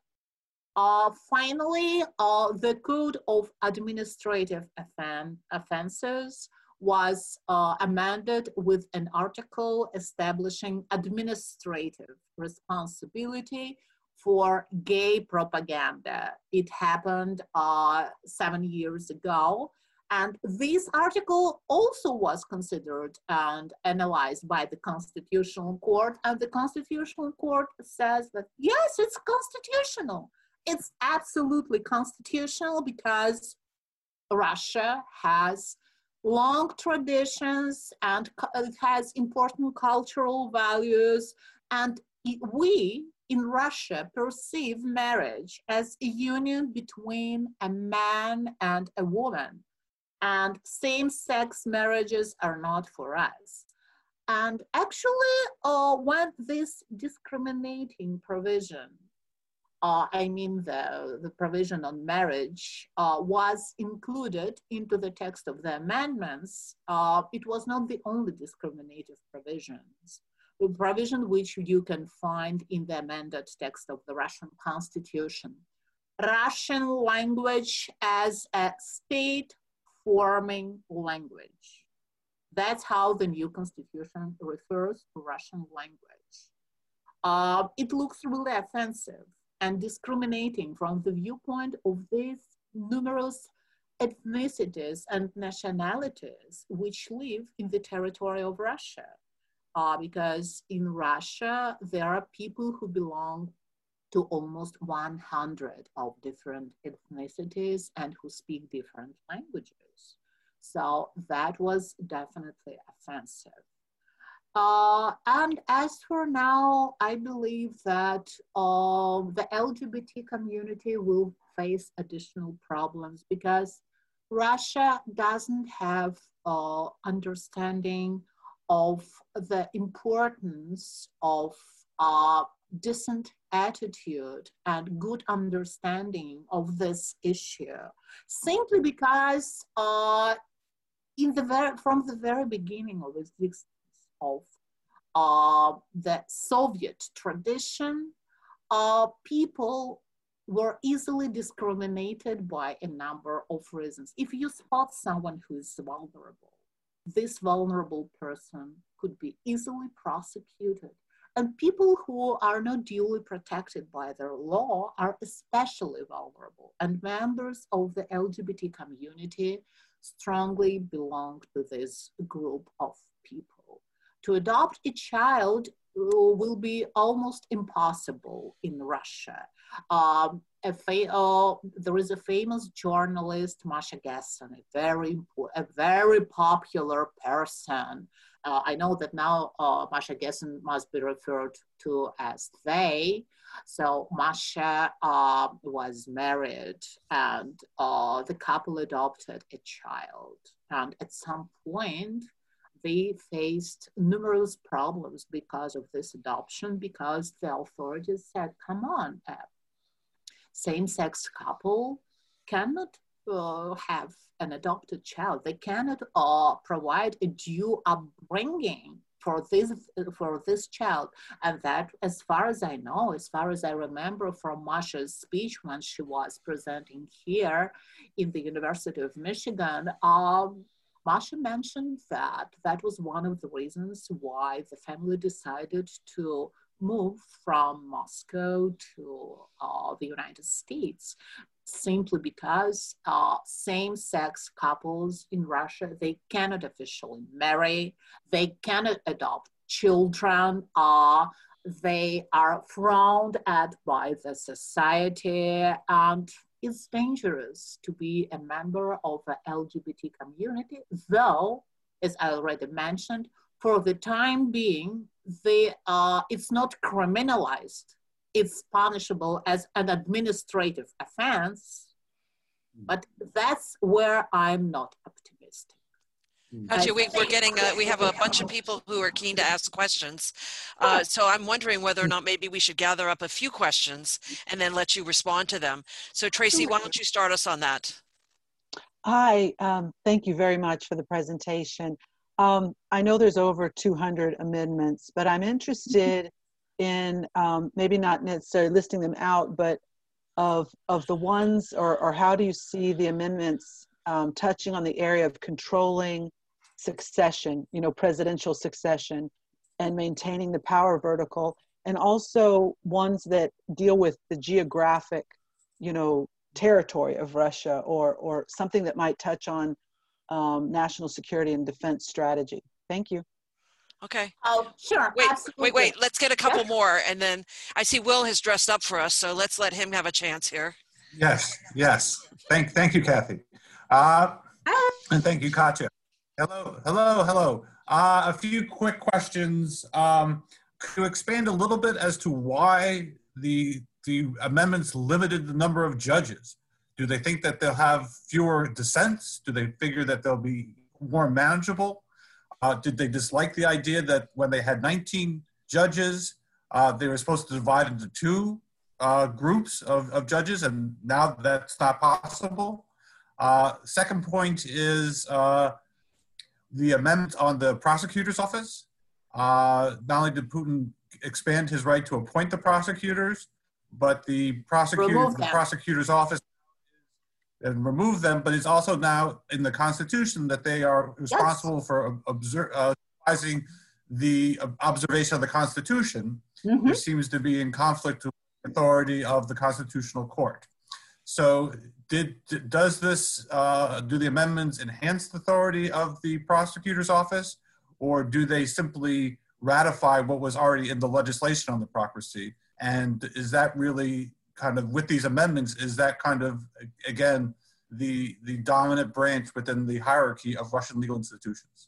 uh, finally, uh, the Code of Administrative Offen Offenses was uh, amended with an article establishing administrative responsibility for gay propaganda. It happened uh, seven years ago. And this article also was considered and analyzed by the Constitutional Court. And the Constitutional Court says that, yes, it's constitutional. It's absolutely constitutional because Russia has long traditions and it has important cultural values. And we in Russia perceive marriage as a union between a man and a woman. And same sex marriages are not for us. And actually, uh, when this discriminating provision uh, I mean the, the provision on marriage, uh, was included into the text of the amendments, uh, it was not the only discriminative provisions. The provision which you can find in the amended text of the Russian constitution. Russian language as a state forming language. That's how the new constitution refers to Russian language. Uh, it looks really offensive and discriminating from the viewpoint of these numerous ethnicities and nationalities which live in the territory of Russia. Uh, because in Russia, there are people who belong to almost 100 of different ethnicities and who speak different languages. So that was definitely offensive. Uh, and as for now, I believe that uh, the LGBT community will face additional problems because Russia doesn't have uh, understanding of the importance of uh, decent attitude and good understanding of this issue simply because uh, in the very, from the very beginning of its of uh, the Soviet tradition, uh, people were easily discriminated by a number of reasons. If you spot someone who is vulnerable, this vulnerable person could be easily prosecuted And people who are not duly protected by their law are especially vulnerable. And members of the LGBT community strongly belong to this group of people. To adopt a child will be almost impossible in Russia. Um, uh, there is a famous journalist, Masha Gessen, a very a very popular person. Uh, I know that now uh, Masha Gessen must be referred to as they. So Masha uh, was married, and uh, the couple adopted a child. And at some point, they faced numerous problems because of this adoption because the authorities said, come on, uh, same-sex couple cannot uh, have an adopted child. They cannot uh, provide a due upbringing for this for this child and that as far as i know as far as i remember from masha's speech when she was presenting here in the university of michigan um, Masha mentioned that that was one of the reasons why the family decided to move from Moscow to uh, the United States simply because uh, same-sex couples in Russia, they cannot officially marry, they cannot adopt children, uh, they are frowned at by the society and it's dangerous to be a member of the LGBT community, though, as I already mentioned, for the time being, they, uh, it's not criminalized. It's punishable as an administrative offense, hmm. but that's where I'm not optimistic. Actually, we, are getting, uh, we have a bunch of people who are keen to ask questions. Uh, so I'm wondering whether or not maybe we should gather up a few questions and then let you respond to them. So Tracy, why don't you start us on that? Hi, um, thank you very much for the presentation. Um, I know there's over 200 amendments, but I'm interested in um, maybe not necessarily listing them out, but of, of the ones, or, or how do you see the amendments um, touching on the area of controlling succession, you know, presidential succession, and maintaining the power vertical, and also ones that deal with the geographic, you know, territory of Russia, or or something that might touch on um, national security and defense strategy. Thank you. Okay. Oh, sure. Wait, absolutely. wait, wait. Let's get a couple yeah. more, and then I see Will has dressed up for us, so let's let him have a chance here. Yes, yes. Thank, thank you, Kathy. Uh, and thank you, Katya. Hello, hello, hello. Uh, a few quick questions. Um, could you expand a little bit as to why the the amendments limited the number of judges? Do they think that they'll have fewer dissents? Do they figure that they'll be more manageable? Uh, did they dislike the idea that when they had 19 judges, uh, they were supposed to divide into two uh, groups of, of judges, and now that's not possible? Uh, second point is uh, the amendment on the prosecutor's office. Uh, not only did Putin expand his right to appoint the prosecutors, but the prosecutor, the prosecutor's office and remove them, but it's also now in the Constitution that they are responsible yes. for observing uh, the observation of the Constitution, mm-hmm. which seems to be in conflict with the authority of the Constitutional Court. So, did does this uh, do the amendments enhance the authority of the prosecutor's office, or do they simply ratify what was already in the legislation on the procuracy? And is that really kind of with these amendments? Is that kind of again the the dominant branch within the hierarchy of Russian legal institutions?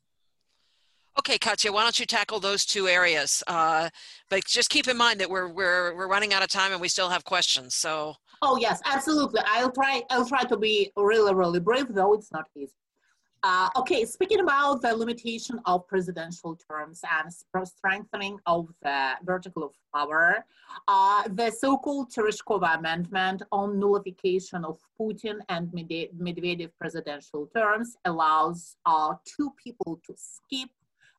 Okay, Katya, why don't you tackle those two areas? Uh, but just keep in mind that we're we're we're running out of time and we still have questions. So. Oh yes, absolutely. I'll try. I'll try to be really really brief, though it's not easy. Uh, okay, speaking about the limitation of presidential terms and strengthening of the vertical of power, uh, the so-called Tereshkova Amendment on nullification of Putin and Medvedev presidential terms allows uh, two people to skip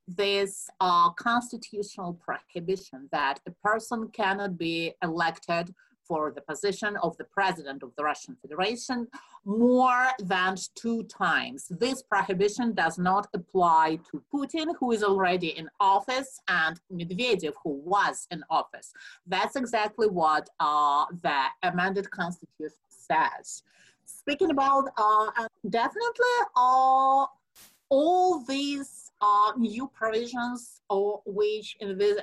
this uh, constitutional prohibition that a person cannot be elected for the position of the president of the Russian Federation more than two times. This prohibition does not apply to Putin, who is already in office, and Medvedev, who was in office. That's exactly what uh, the amended constitution says. Speaking about uh, definitely uh, all these uh, new provisions or which,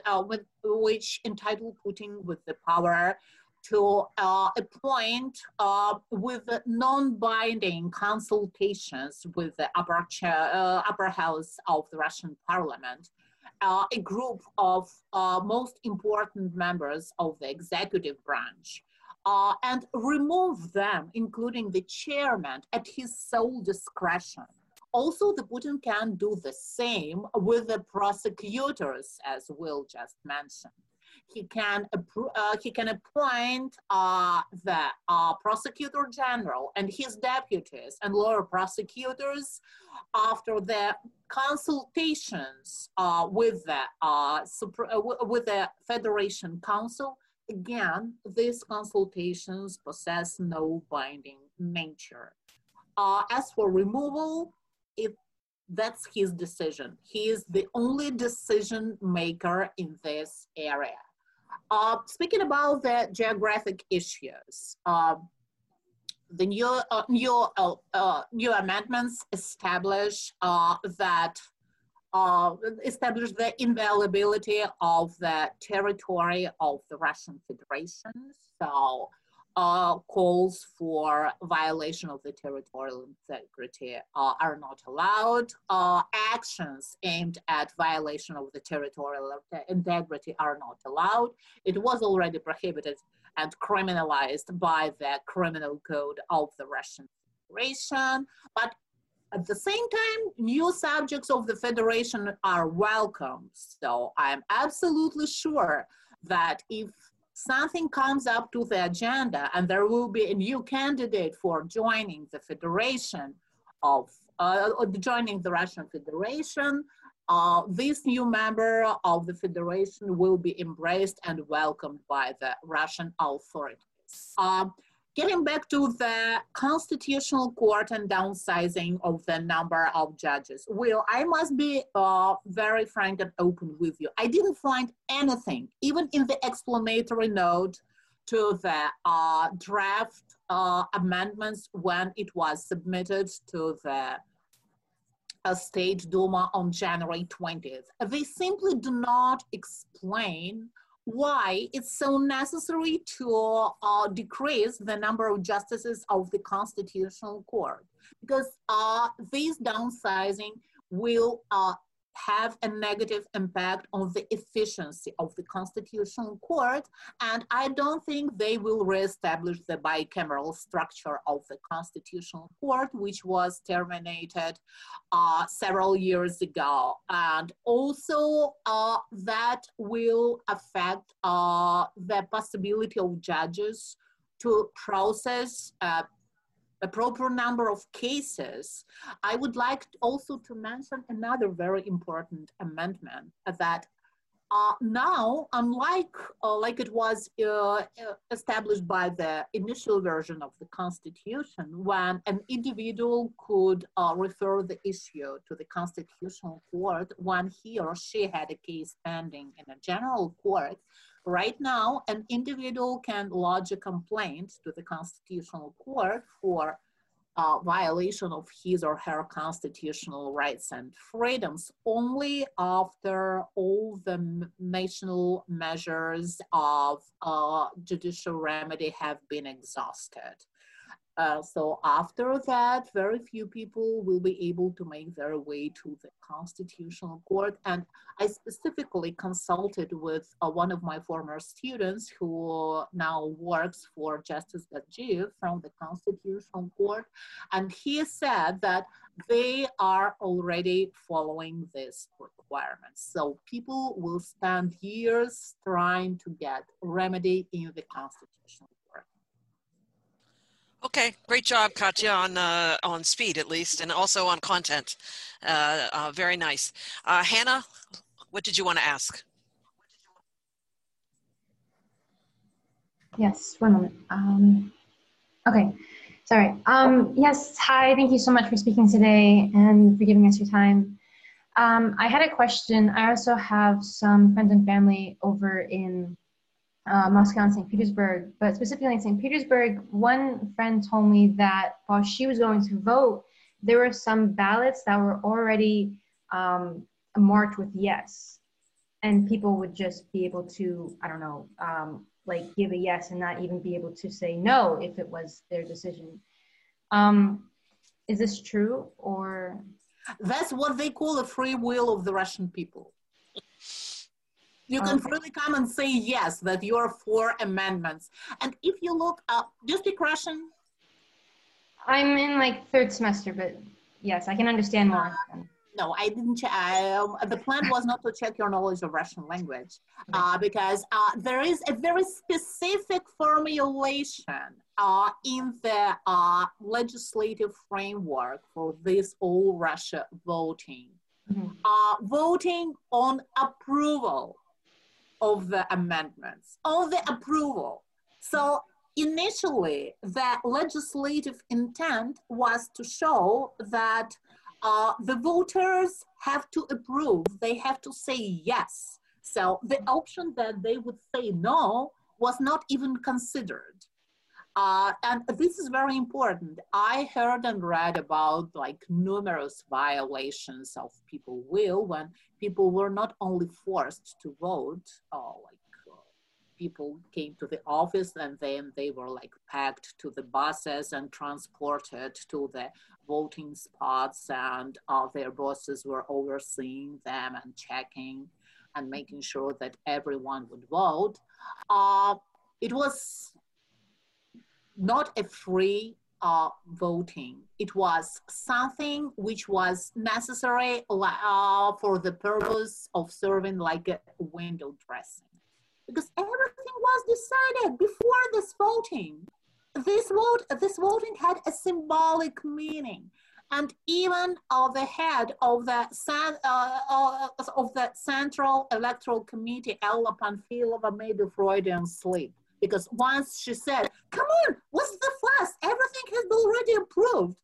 uh, which entitle Putin with the power to uh, appoint uh, with non-binding consultations with the upper, chair, uh, upper house of the Russian parliament, uh, a group of uh, most important members of the executive branch, uh, and remove them, including the chairman, at his sole discretion. Also, the Putin can do the same with the prosecutors, as Will just mentioned he can uh, he can appoint uh, the uh, prosecutor general and his deputies and lower prosecutors after the consultations uh, with the uh, uh, with the Federation Council. Again, these consultations possess no binding nature. as for removal, it that's his decision. He is the only decision maker in this area. Uh, speaking about the geographic issues, uh, the new, uh, new, uh, uh, new amendments establish uh, that establish the inviolability of the territory of the Russian Federation. So uh, calls for violation of the territorial integrity uh, are not allowed. Uh, actions aimed at violation of the territorial integrity are not allowed. It was already prohibited and criminalized by the criminal code of the Russian Federation. But at the same time, new subjects of the Federation are welcome. So I'm absolutely sure that if something comes up to the agenda and there will be a new candidate for joining the federation of uh, joining the Russian Federation, uh, this new member of the federation will be embraced and welcomed by the Russian authorities. Uh, Getting back to the constitutional court and downsizing of the number of judges. Will, I must be uh, very frank and open with you. I didn't find anything, even in the explanatory note to the uh, draft uh, amendments when it was submitted to the uh, State Duma on January 20th. They simply do not explain why it's so necessary to uh, decrease the number of justices of the Constitutional Court. Because uh, this downsizing will uh, have a negative impact on the efficiency of the constitutional court and i don't think they will reestablish the bicameral structure of the constitutional court which was terminated uh, several years ago. And also uh, that will affect uh, the possibility of judges to process uh, a proper number of cases, I would like also to mention another very important amendment that uh, now, unlike uh, like it was uh, established by the initial version of the Constitution, when an individual could uh, refer the issue to the Constitutional Court when he or she had a case pending in a general court, Right now, an individual can lodge a complaint to the Constitutional Court for uh, violation of his or her constitutional rights and freedoms only after all the national measures of uh, judicial remedy have been exhausted. Uh, so after that, very few people will be able to make their way to the Constitutional Court. And I specifically consulted with uh, one of my former students who now works for Justice Gadzhiev from the Constitutional Court. And he said that they are already following this requirements. So people will spend years trying to get remedy in the Constitutional Okay, great job, Katya, on uh, on speed at least, and also on content. Uh, uh, very nice. Uh, Hannah, what did you want to ask? yes, one moment. Um, okay, sorry. Um, yes, hi, thank you so much for speaking today and for giving us your time. Um, I had a question. I also have some friends and family over in uh, Moscow and St. Petersburg, but specifically in St. Petersburg, one friend told me that while she was going to vote, there were some ballots that were already um, marked with yes, and people would just be able to, I don't know, um, like give a yes and not even be able to say no if it was their decision. Um, is this true or? That's what they call a free will of the Russian people. You can Okay. freely come and say yes, that you're for amendments. And if you look up, do you speak Russian? I'm in like third semester, but yes, I can understand more. No, I didn't. Ch- um, the plan was not to check your knowledge of Russian language uh, because uh, there is a very specific formulation uh, in the uh, legislative framework for this all Russia voting. Mhm. Uh, voting on approval of the amendments, on the approval. So initially, the legislative intent was to show that uh, the voters have to approve, they have to say yes. So the option that they would say no was not even considered. Uh, and this is very important. I heard and read about like numerous violations of people will when people were not only forced to vote, uh, like uh, people came to the office and then they were like packed to the buses and transported to the voting spots and uh, their bosses were overseeing them and checking and making sure that everyone would vote. Uh, it was not a free uh, voting. It was something which was necessary uh, for the purpose of serving like a window dressing. Because everything was decided before this voting. This vote, this voting had a symbolic meaning, and even uh, the head of the uh, uh, of the Central Electoral Committee, Ella Pamfilova, made a Freudian slip because once she said, "Come on, what's the fuss? Everything has been already approved.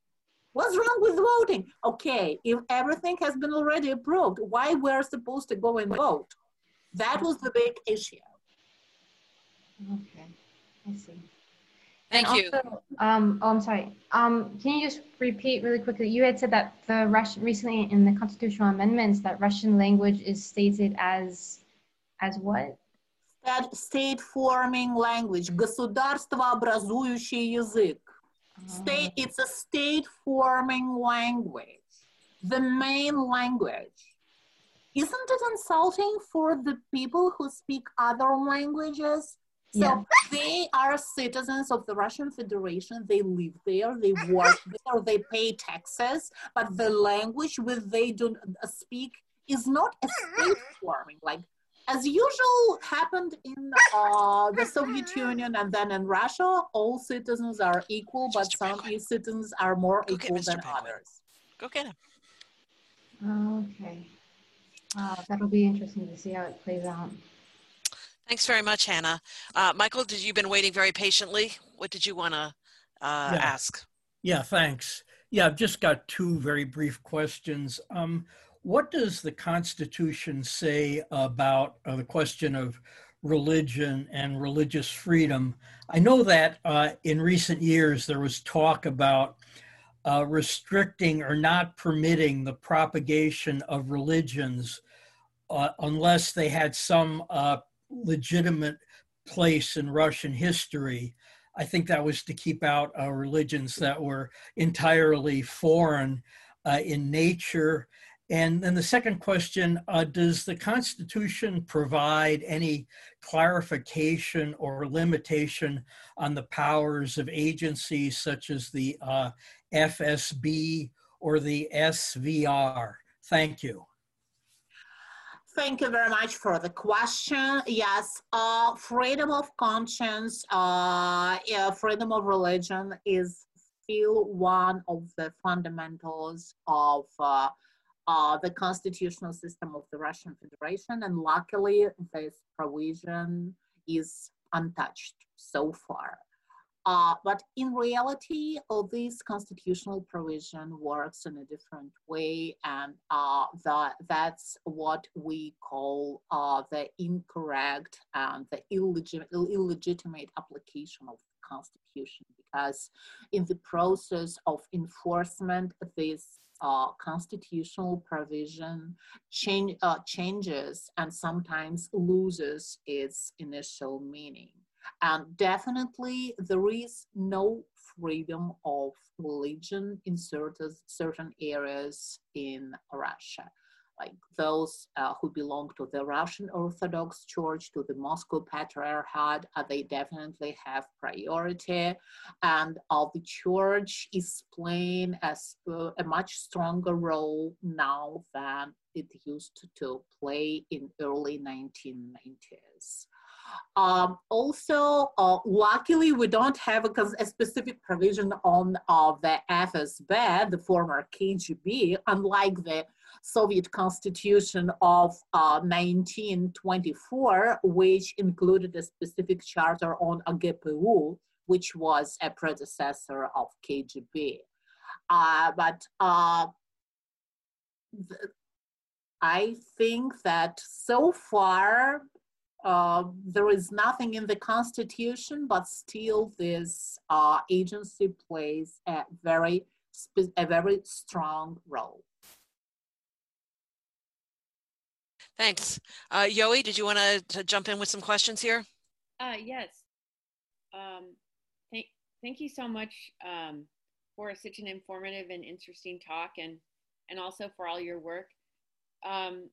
What's wrong with voting?" Okay, if everything has been already approved, why we're supposed to go and vote? That was the big issue. Okay, I see. Thank and you. Also, um, oh, I'm sorry. Um, can you just repeat really quickly? You had said that the Russian recently in the constitutional amendments that Russian language is stated as as what? That state forming language, государствообразующий язык. State, it's a state forming language, the main language. Isn't it insulting for the people who speak other languages? So Yeah. they are citizens of the Russian Federation. They live there, they work there, they pay taxes, but the language which they do speak is not a state forming. Like as usual happened in uh, the Soviet Union and then in Russia, all citizens are equal, but Mr. some Penguin. citizens are more Go equal than Penguin. others. Go get him. Okay. Wow, that'll be interesting to see how it plays out. Thanks very much, Hannah. Uh, Michael, did you been waiting very patiently? What did you want to uh, Yeah. ask? Yeah, thanks. Yeah, I've just got two very brief questions. Um, what does the Constitution say about uh, the question of religion and religious freedom? I know that uh, in recent years there was talk about uh, restricting or not permitting the propagation of religions uh, unless they had some uh, legitimate place in Russian history. I think that was to keep out uh, religions that were entirely foreign in nature. And then the second question uh, Does the Constitution provide any clarification or limitation on the powers of agencies such as the uh, FSB or the SVR? Thank you. Thank you very much for the question. Yes, uh, freedom of conscience, uh, yeah, freedom of religion is still one of the fundamentals of uh, the constitutional system of the Russian Federation. And luckily, this provision is untouched so far. Uh, but in reality, all this constitutional provision works in a different way, and uh, that, that's what we call uh, the incorrect and the illegitimate, illegitimate application of the Constitution. Because in the process of enforcement, this uh, constitutional provision change, uh, changes and sometimes loses its initial meaning. And definitely, there is no freedom of religion in certain, certain areas in Russia. Like those uh, who belong to the Russian Orthodox Church, to the Moscow Patriarchate, uh, they definitely have priority. And uh, the church is playing as, uh, a much stronger role now than it used to play in early 1990s. Um, also, uh, luckily, we don't have a, a specific provision on uh, the FSB, the former KGB, unlike the Soviet Constitution of uh, 1924, which included a specific charter on OGPU, which was a predecessor of KGB. Uh, but uh, I think that so far uh, there is nothing in the constitution, but still this uh, agency plays a very, a very strong role. Thanks. Uh, Yoey, did you want to jump in with some questions here? Uh, yes. Um, thank, thank you so much um, for such an informative and interesting talk and, and also for all your work. Um,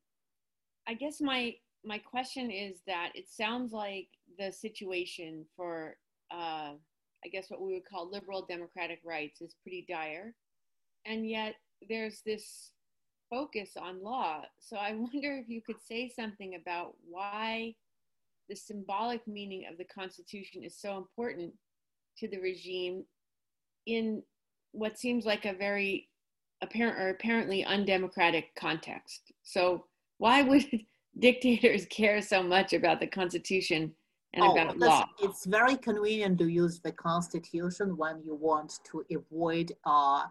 I guess my my question is that it sounds like the situation for, uh, I guess, what we would call liberal democratic rights is pretty dire. And yet there's this focus on law. So I wonder if you could say something about why the symbolic meaning of the Constitution is so important to the regime in what seems like a very apparent or apparently undemocratic context. So why would dictators care so much about the Constitution and oh, about law. It's very convenient to use the Constitution when you want to avoid uh,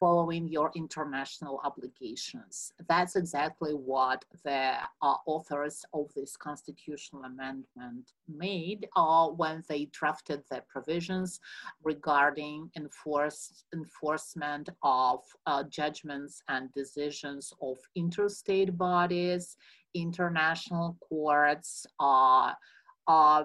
following your international obligations. That's exactly what the uh, authors of this constitutional amendment made uh, when they drafted the provisions regarding enforce, enforcement of uh, judgments and decisions of interstate bodies, international courts, uh, uh,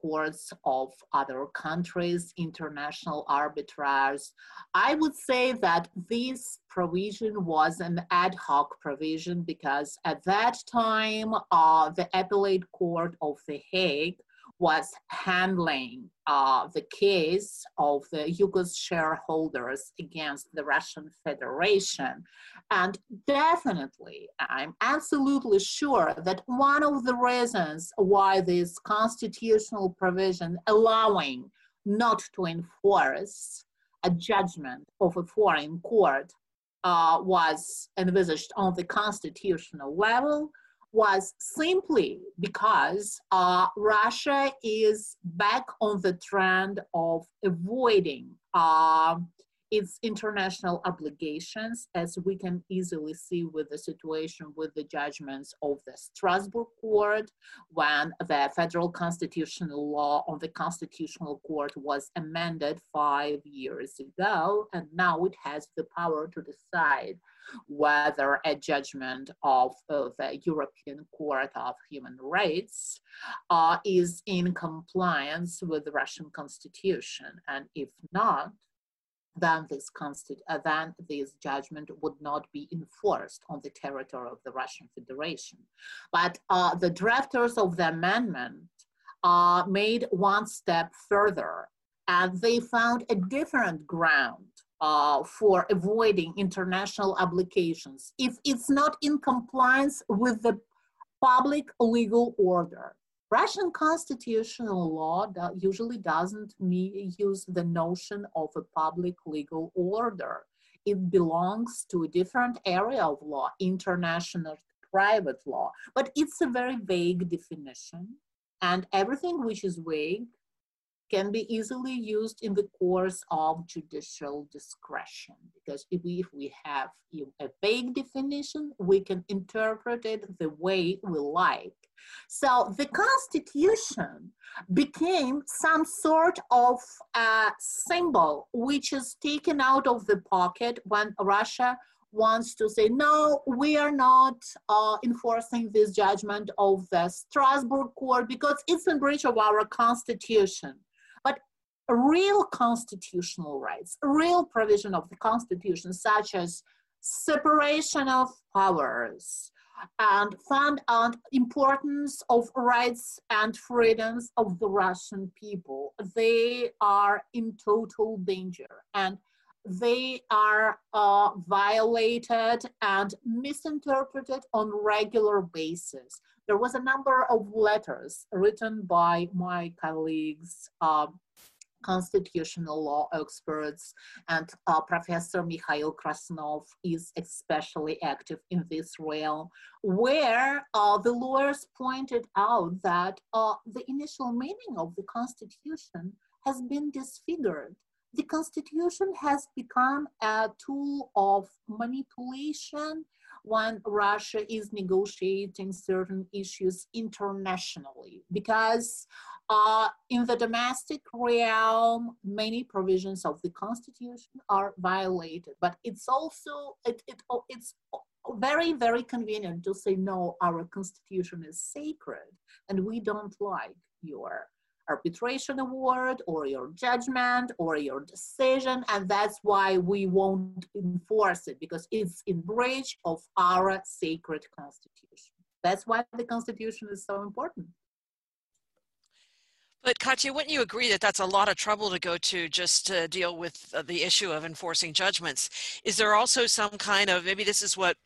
courts of other countries, international arbiters. I would say that this provision was an ad hoc provision because at that time, uh, the appellate court of The Hague was handling uh, the case of the Yukos shareholders against the Russian Federation. And definitely, I'm absolutely sure that one of the reasons why this constitutional provision allowing not to enforce a judgment of a foreign court uh, was envisaged on the constitutional level was simply because uh, Russia is back on the trend of avoiding uh, its international obligations, as we can easily see with the situation with the judgments of the Strasbourg court, when the federal constitutional law on the constitutional court was amended five years ago, and now it has the power to decide whether a judgment of uh, the European Court of Human Rights uh, is in compliance with the Russian constitution. And if not, then this, uh, then this judgment would not be enforced on the territory of the Russian Federation. But uh, the drafters of the amendment uh, made one step further and they found a different ground uh, for avoiding international obligations if it's not in compliance with the public legal order. Russian constitutional law do usually doesn't use the notion of a public legal order. It belongs to a different area of law, international private law, but it's a very vague definition and everything which is vague can be easily used in the course of judicial discretion because if we, if we have a vague definition, we can interpret it the way we like. So the Constitution became some sort of a symbol which is taken out of the pocket when Russia wants to say, no, we are not uh, enforcing this judgment of the Strasbourg court because it's in breach of our constitution real constitutional rights, real provision of the constitution, such as separation of powers and fund on importance of rights and freedoms of the Russian people. They are in total danger and they are uh, violated and misinterpreted on regular basis. There was a number of letters written by my colleagues uh, constitutional law experts, and uh, Professor Mikhail Krasnov is especially active in this realm, where uh, the lawyers pointed out that uh, the initial meaning of the Constitution has been disfigured. The Constitution has become a tool of manipulation when Russia is negotiating certain issues internationally because uh, in the domestic realm, many provisions of the constitution are violated, but it's also, it, it, it's very, very convenient to say, no, our constitution is sacred and we don't like your arbitration award or your judgment or your decision and that's why we won't enforce it because it's in breach of our sacred constitution that's why the constitution is so important but Katya, wouldn't you agree that that's a lot of trouble to go to just to deal with the issue of enforcing judgments? Is there also some kind of maybe this is what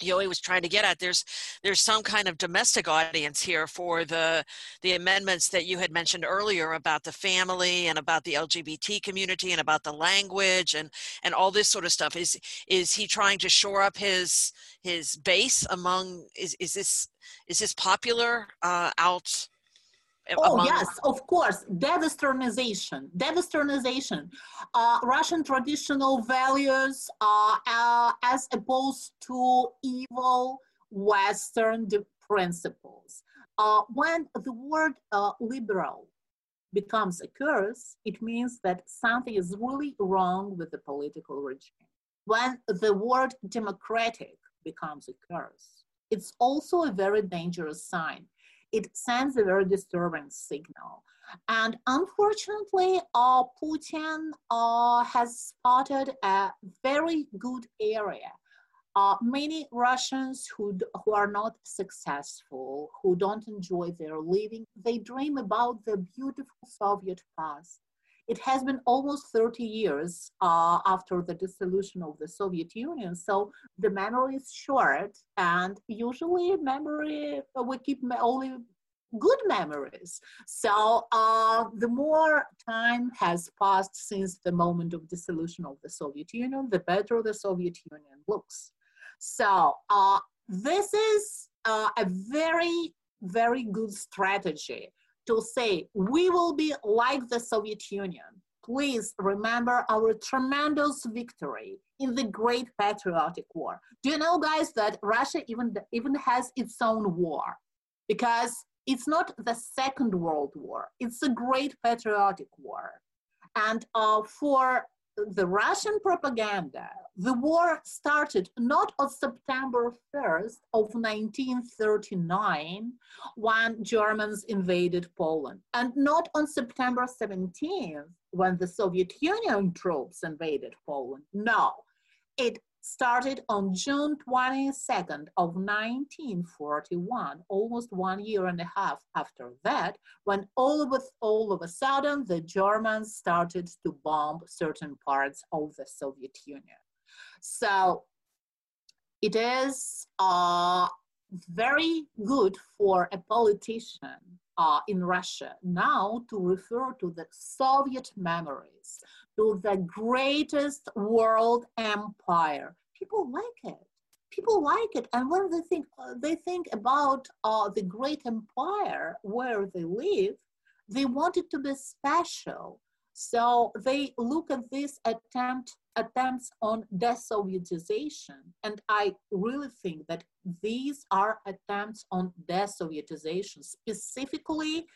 Yoe was trying to get at there's there's some kind of domestic audience here for the the amendments that you had mentioned earlier about the family and about the LGBT community and about the language and and all this sort of stuff. Is is he trying to shore up his his base among is is this is this popular uh, out Oh yes, of course. Devesternization, devesternization. Uh, Russian traditional values uh, uh, as opposed to evil Western principles. Uh, when the word uh, liberal becomes a curse, it means that something is really wrong with the political regime. When the word democratic becomes a curse, it's also a very dangerous sign it sends a very disturbing signal. And unfortunately, uh, Putin uh, has spotted a very good area. Uh, many Russians who, who are not successful, who don't enjoy their living, they dream about the beautiful Soviet past. It has been almost 30 years uh, after the dissolution of the Soviet Union, so the memory is short, and usually memory we keep only good memories. So uh, the more time has passed since the moment of dissolution of the Soviet Union, the better the Soviet Union looks. So uh, this is uh, a very, very good strategy to say we will be like the Soviet Union. Please remember our tremendous victory in the Great Patriotic War. Do you know, guys, that Russia even even has its own war? Because it's not the Second World War, it's a Great Patriotic War. And uh, for the Russian propaganda, the war started not on September 1st of 1939 when Germans invaded Poland, and not on September 17th when the Soviet Union troops invaded Poland. No, it started on June 22nd of 1941, almost one year and a half after that, when all of, a, all of a sudden the Germans started to bomb certain parts of the Soviet Union. So it is uh, very good for a politician uh, in Russia now to refer to the Soviet memories, the greatest world empire. People like it. people like it. And when they think, uh, they think about uh, the great empire where they live, they want it to be special. So they look at this attempt attempts on desovietization. And I really think that these are attempts on desovietization, specifically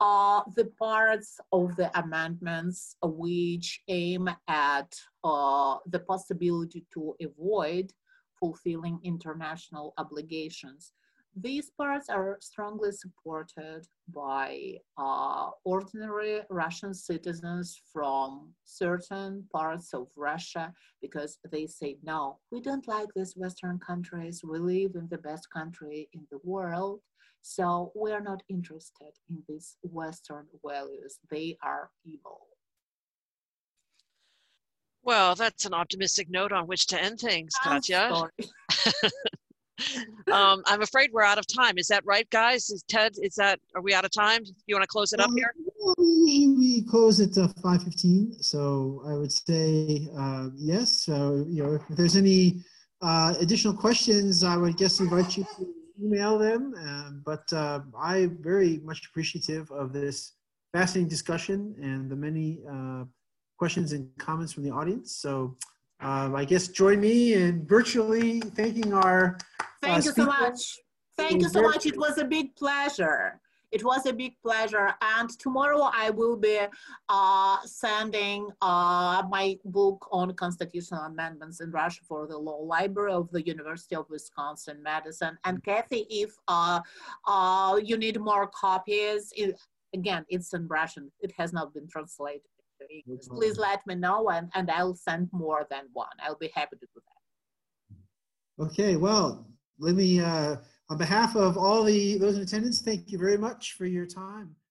uh, the parts of the amendments which aim at uh, the possibility to avoid fulfilling international obligations. These parts are strongly supported by uh, ordinary Russian citizens from certain parts of Russia because they say, no, we don't like these Western countries. We live in the best country in the world. So we are not interested in these Western values. They are evil. Well, that's an optimistic note on which to end things, Katya. um, I'm afraid we're out of time. Is that right, guys? Is Ted? Is that? Are we out of time? You want to close it up here? Well, we close at uh, five fifteen, so I would say uh, yes. So you know, if there's any uh, additional questions, I would guess invite you to email them. Um, but uh, I'm very much appreciative of this fascinating discussion and the many uh, questions and comments from the audience. So. Um, I guess join me in virtually thanking our Thank you so much. Thank you so much. It was a big pleasure. It was a big pleasure. And tomorrow I will be uh, sending uh, my book on constitutional amendments in Russia for the Law Library of the University of Wisconsin-Madison. And Kathy, if uh, uh, you need more copies, it, again, it's in Russian. It has not been translated. Into English. Please let me know and, and I'll send more than one. I'll be happy to do that. Okay, well, let me, uh, on behalf of all the those in attendance, thank you very much for your time.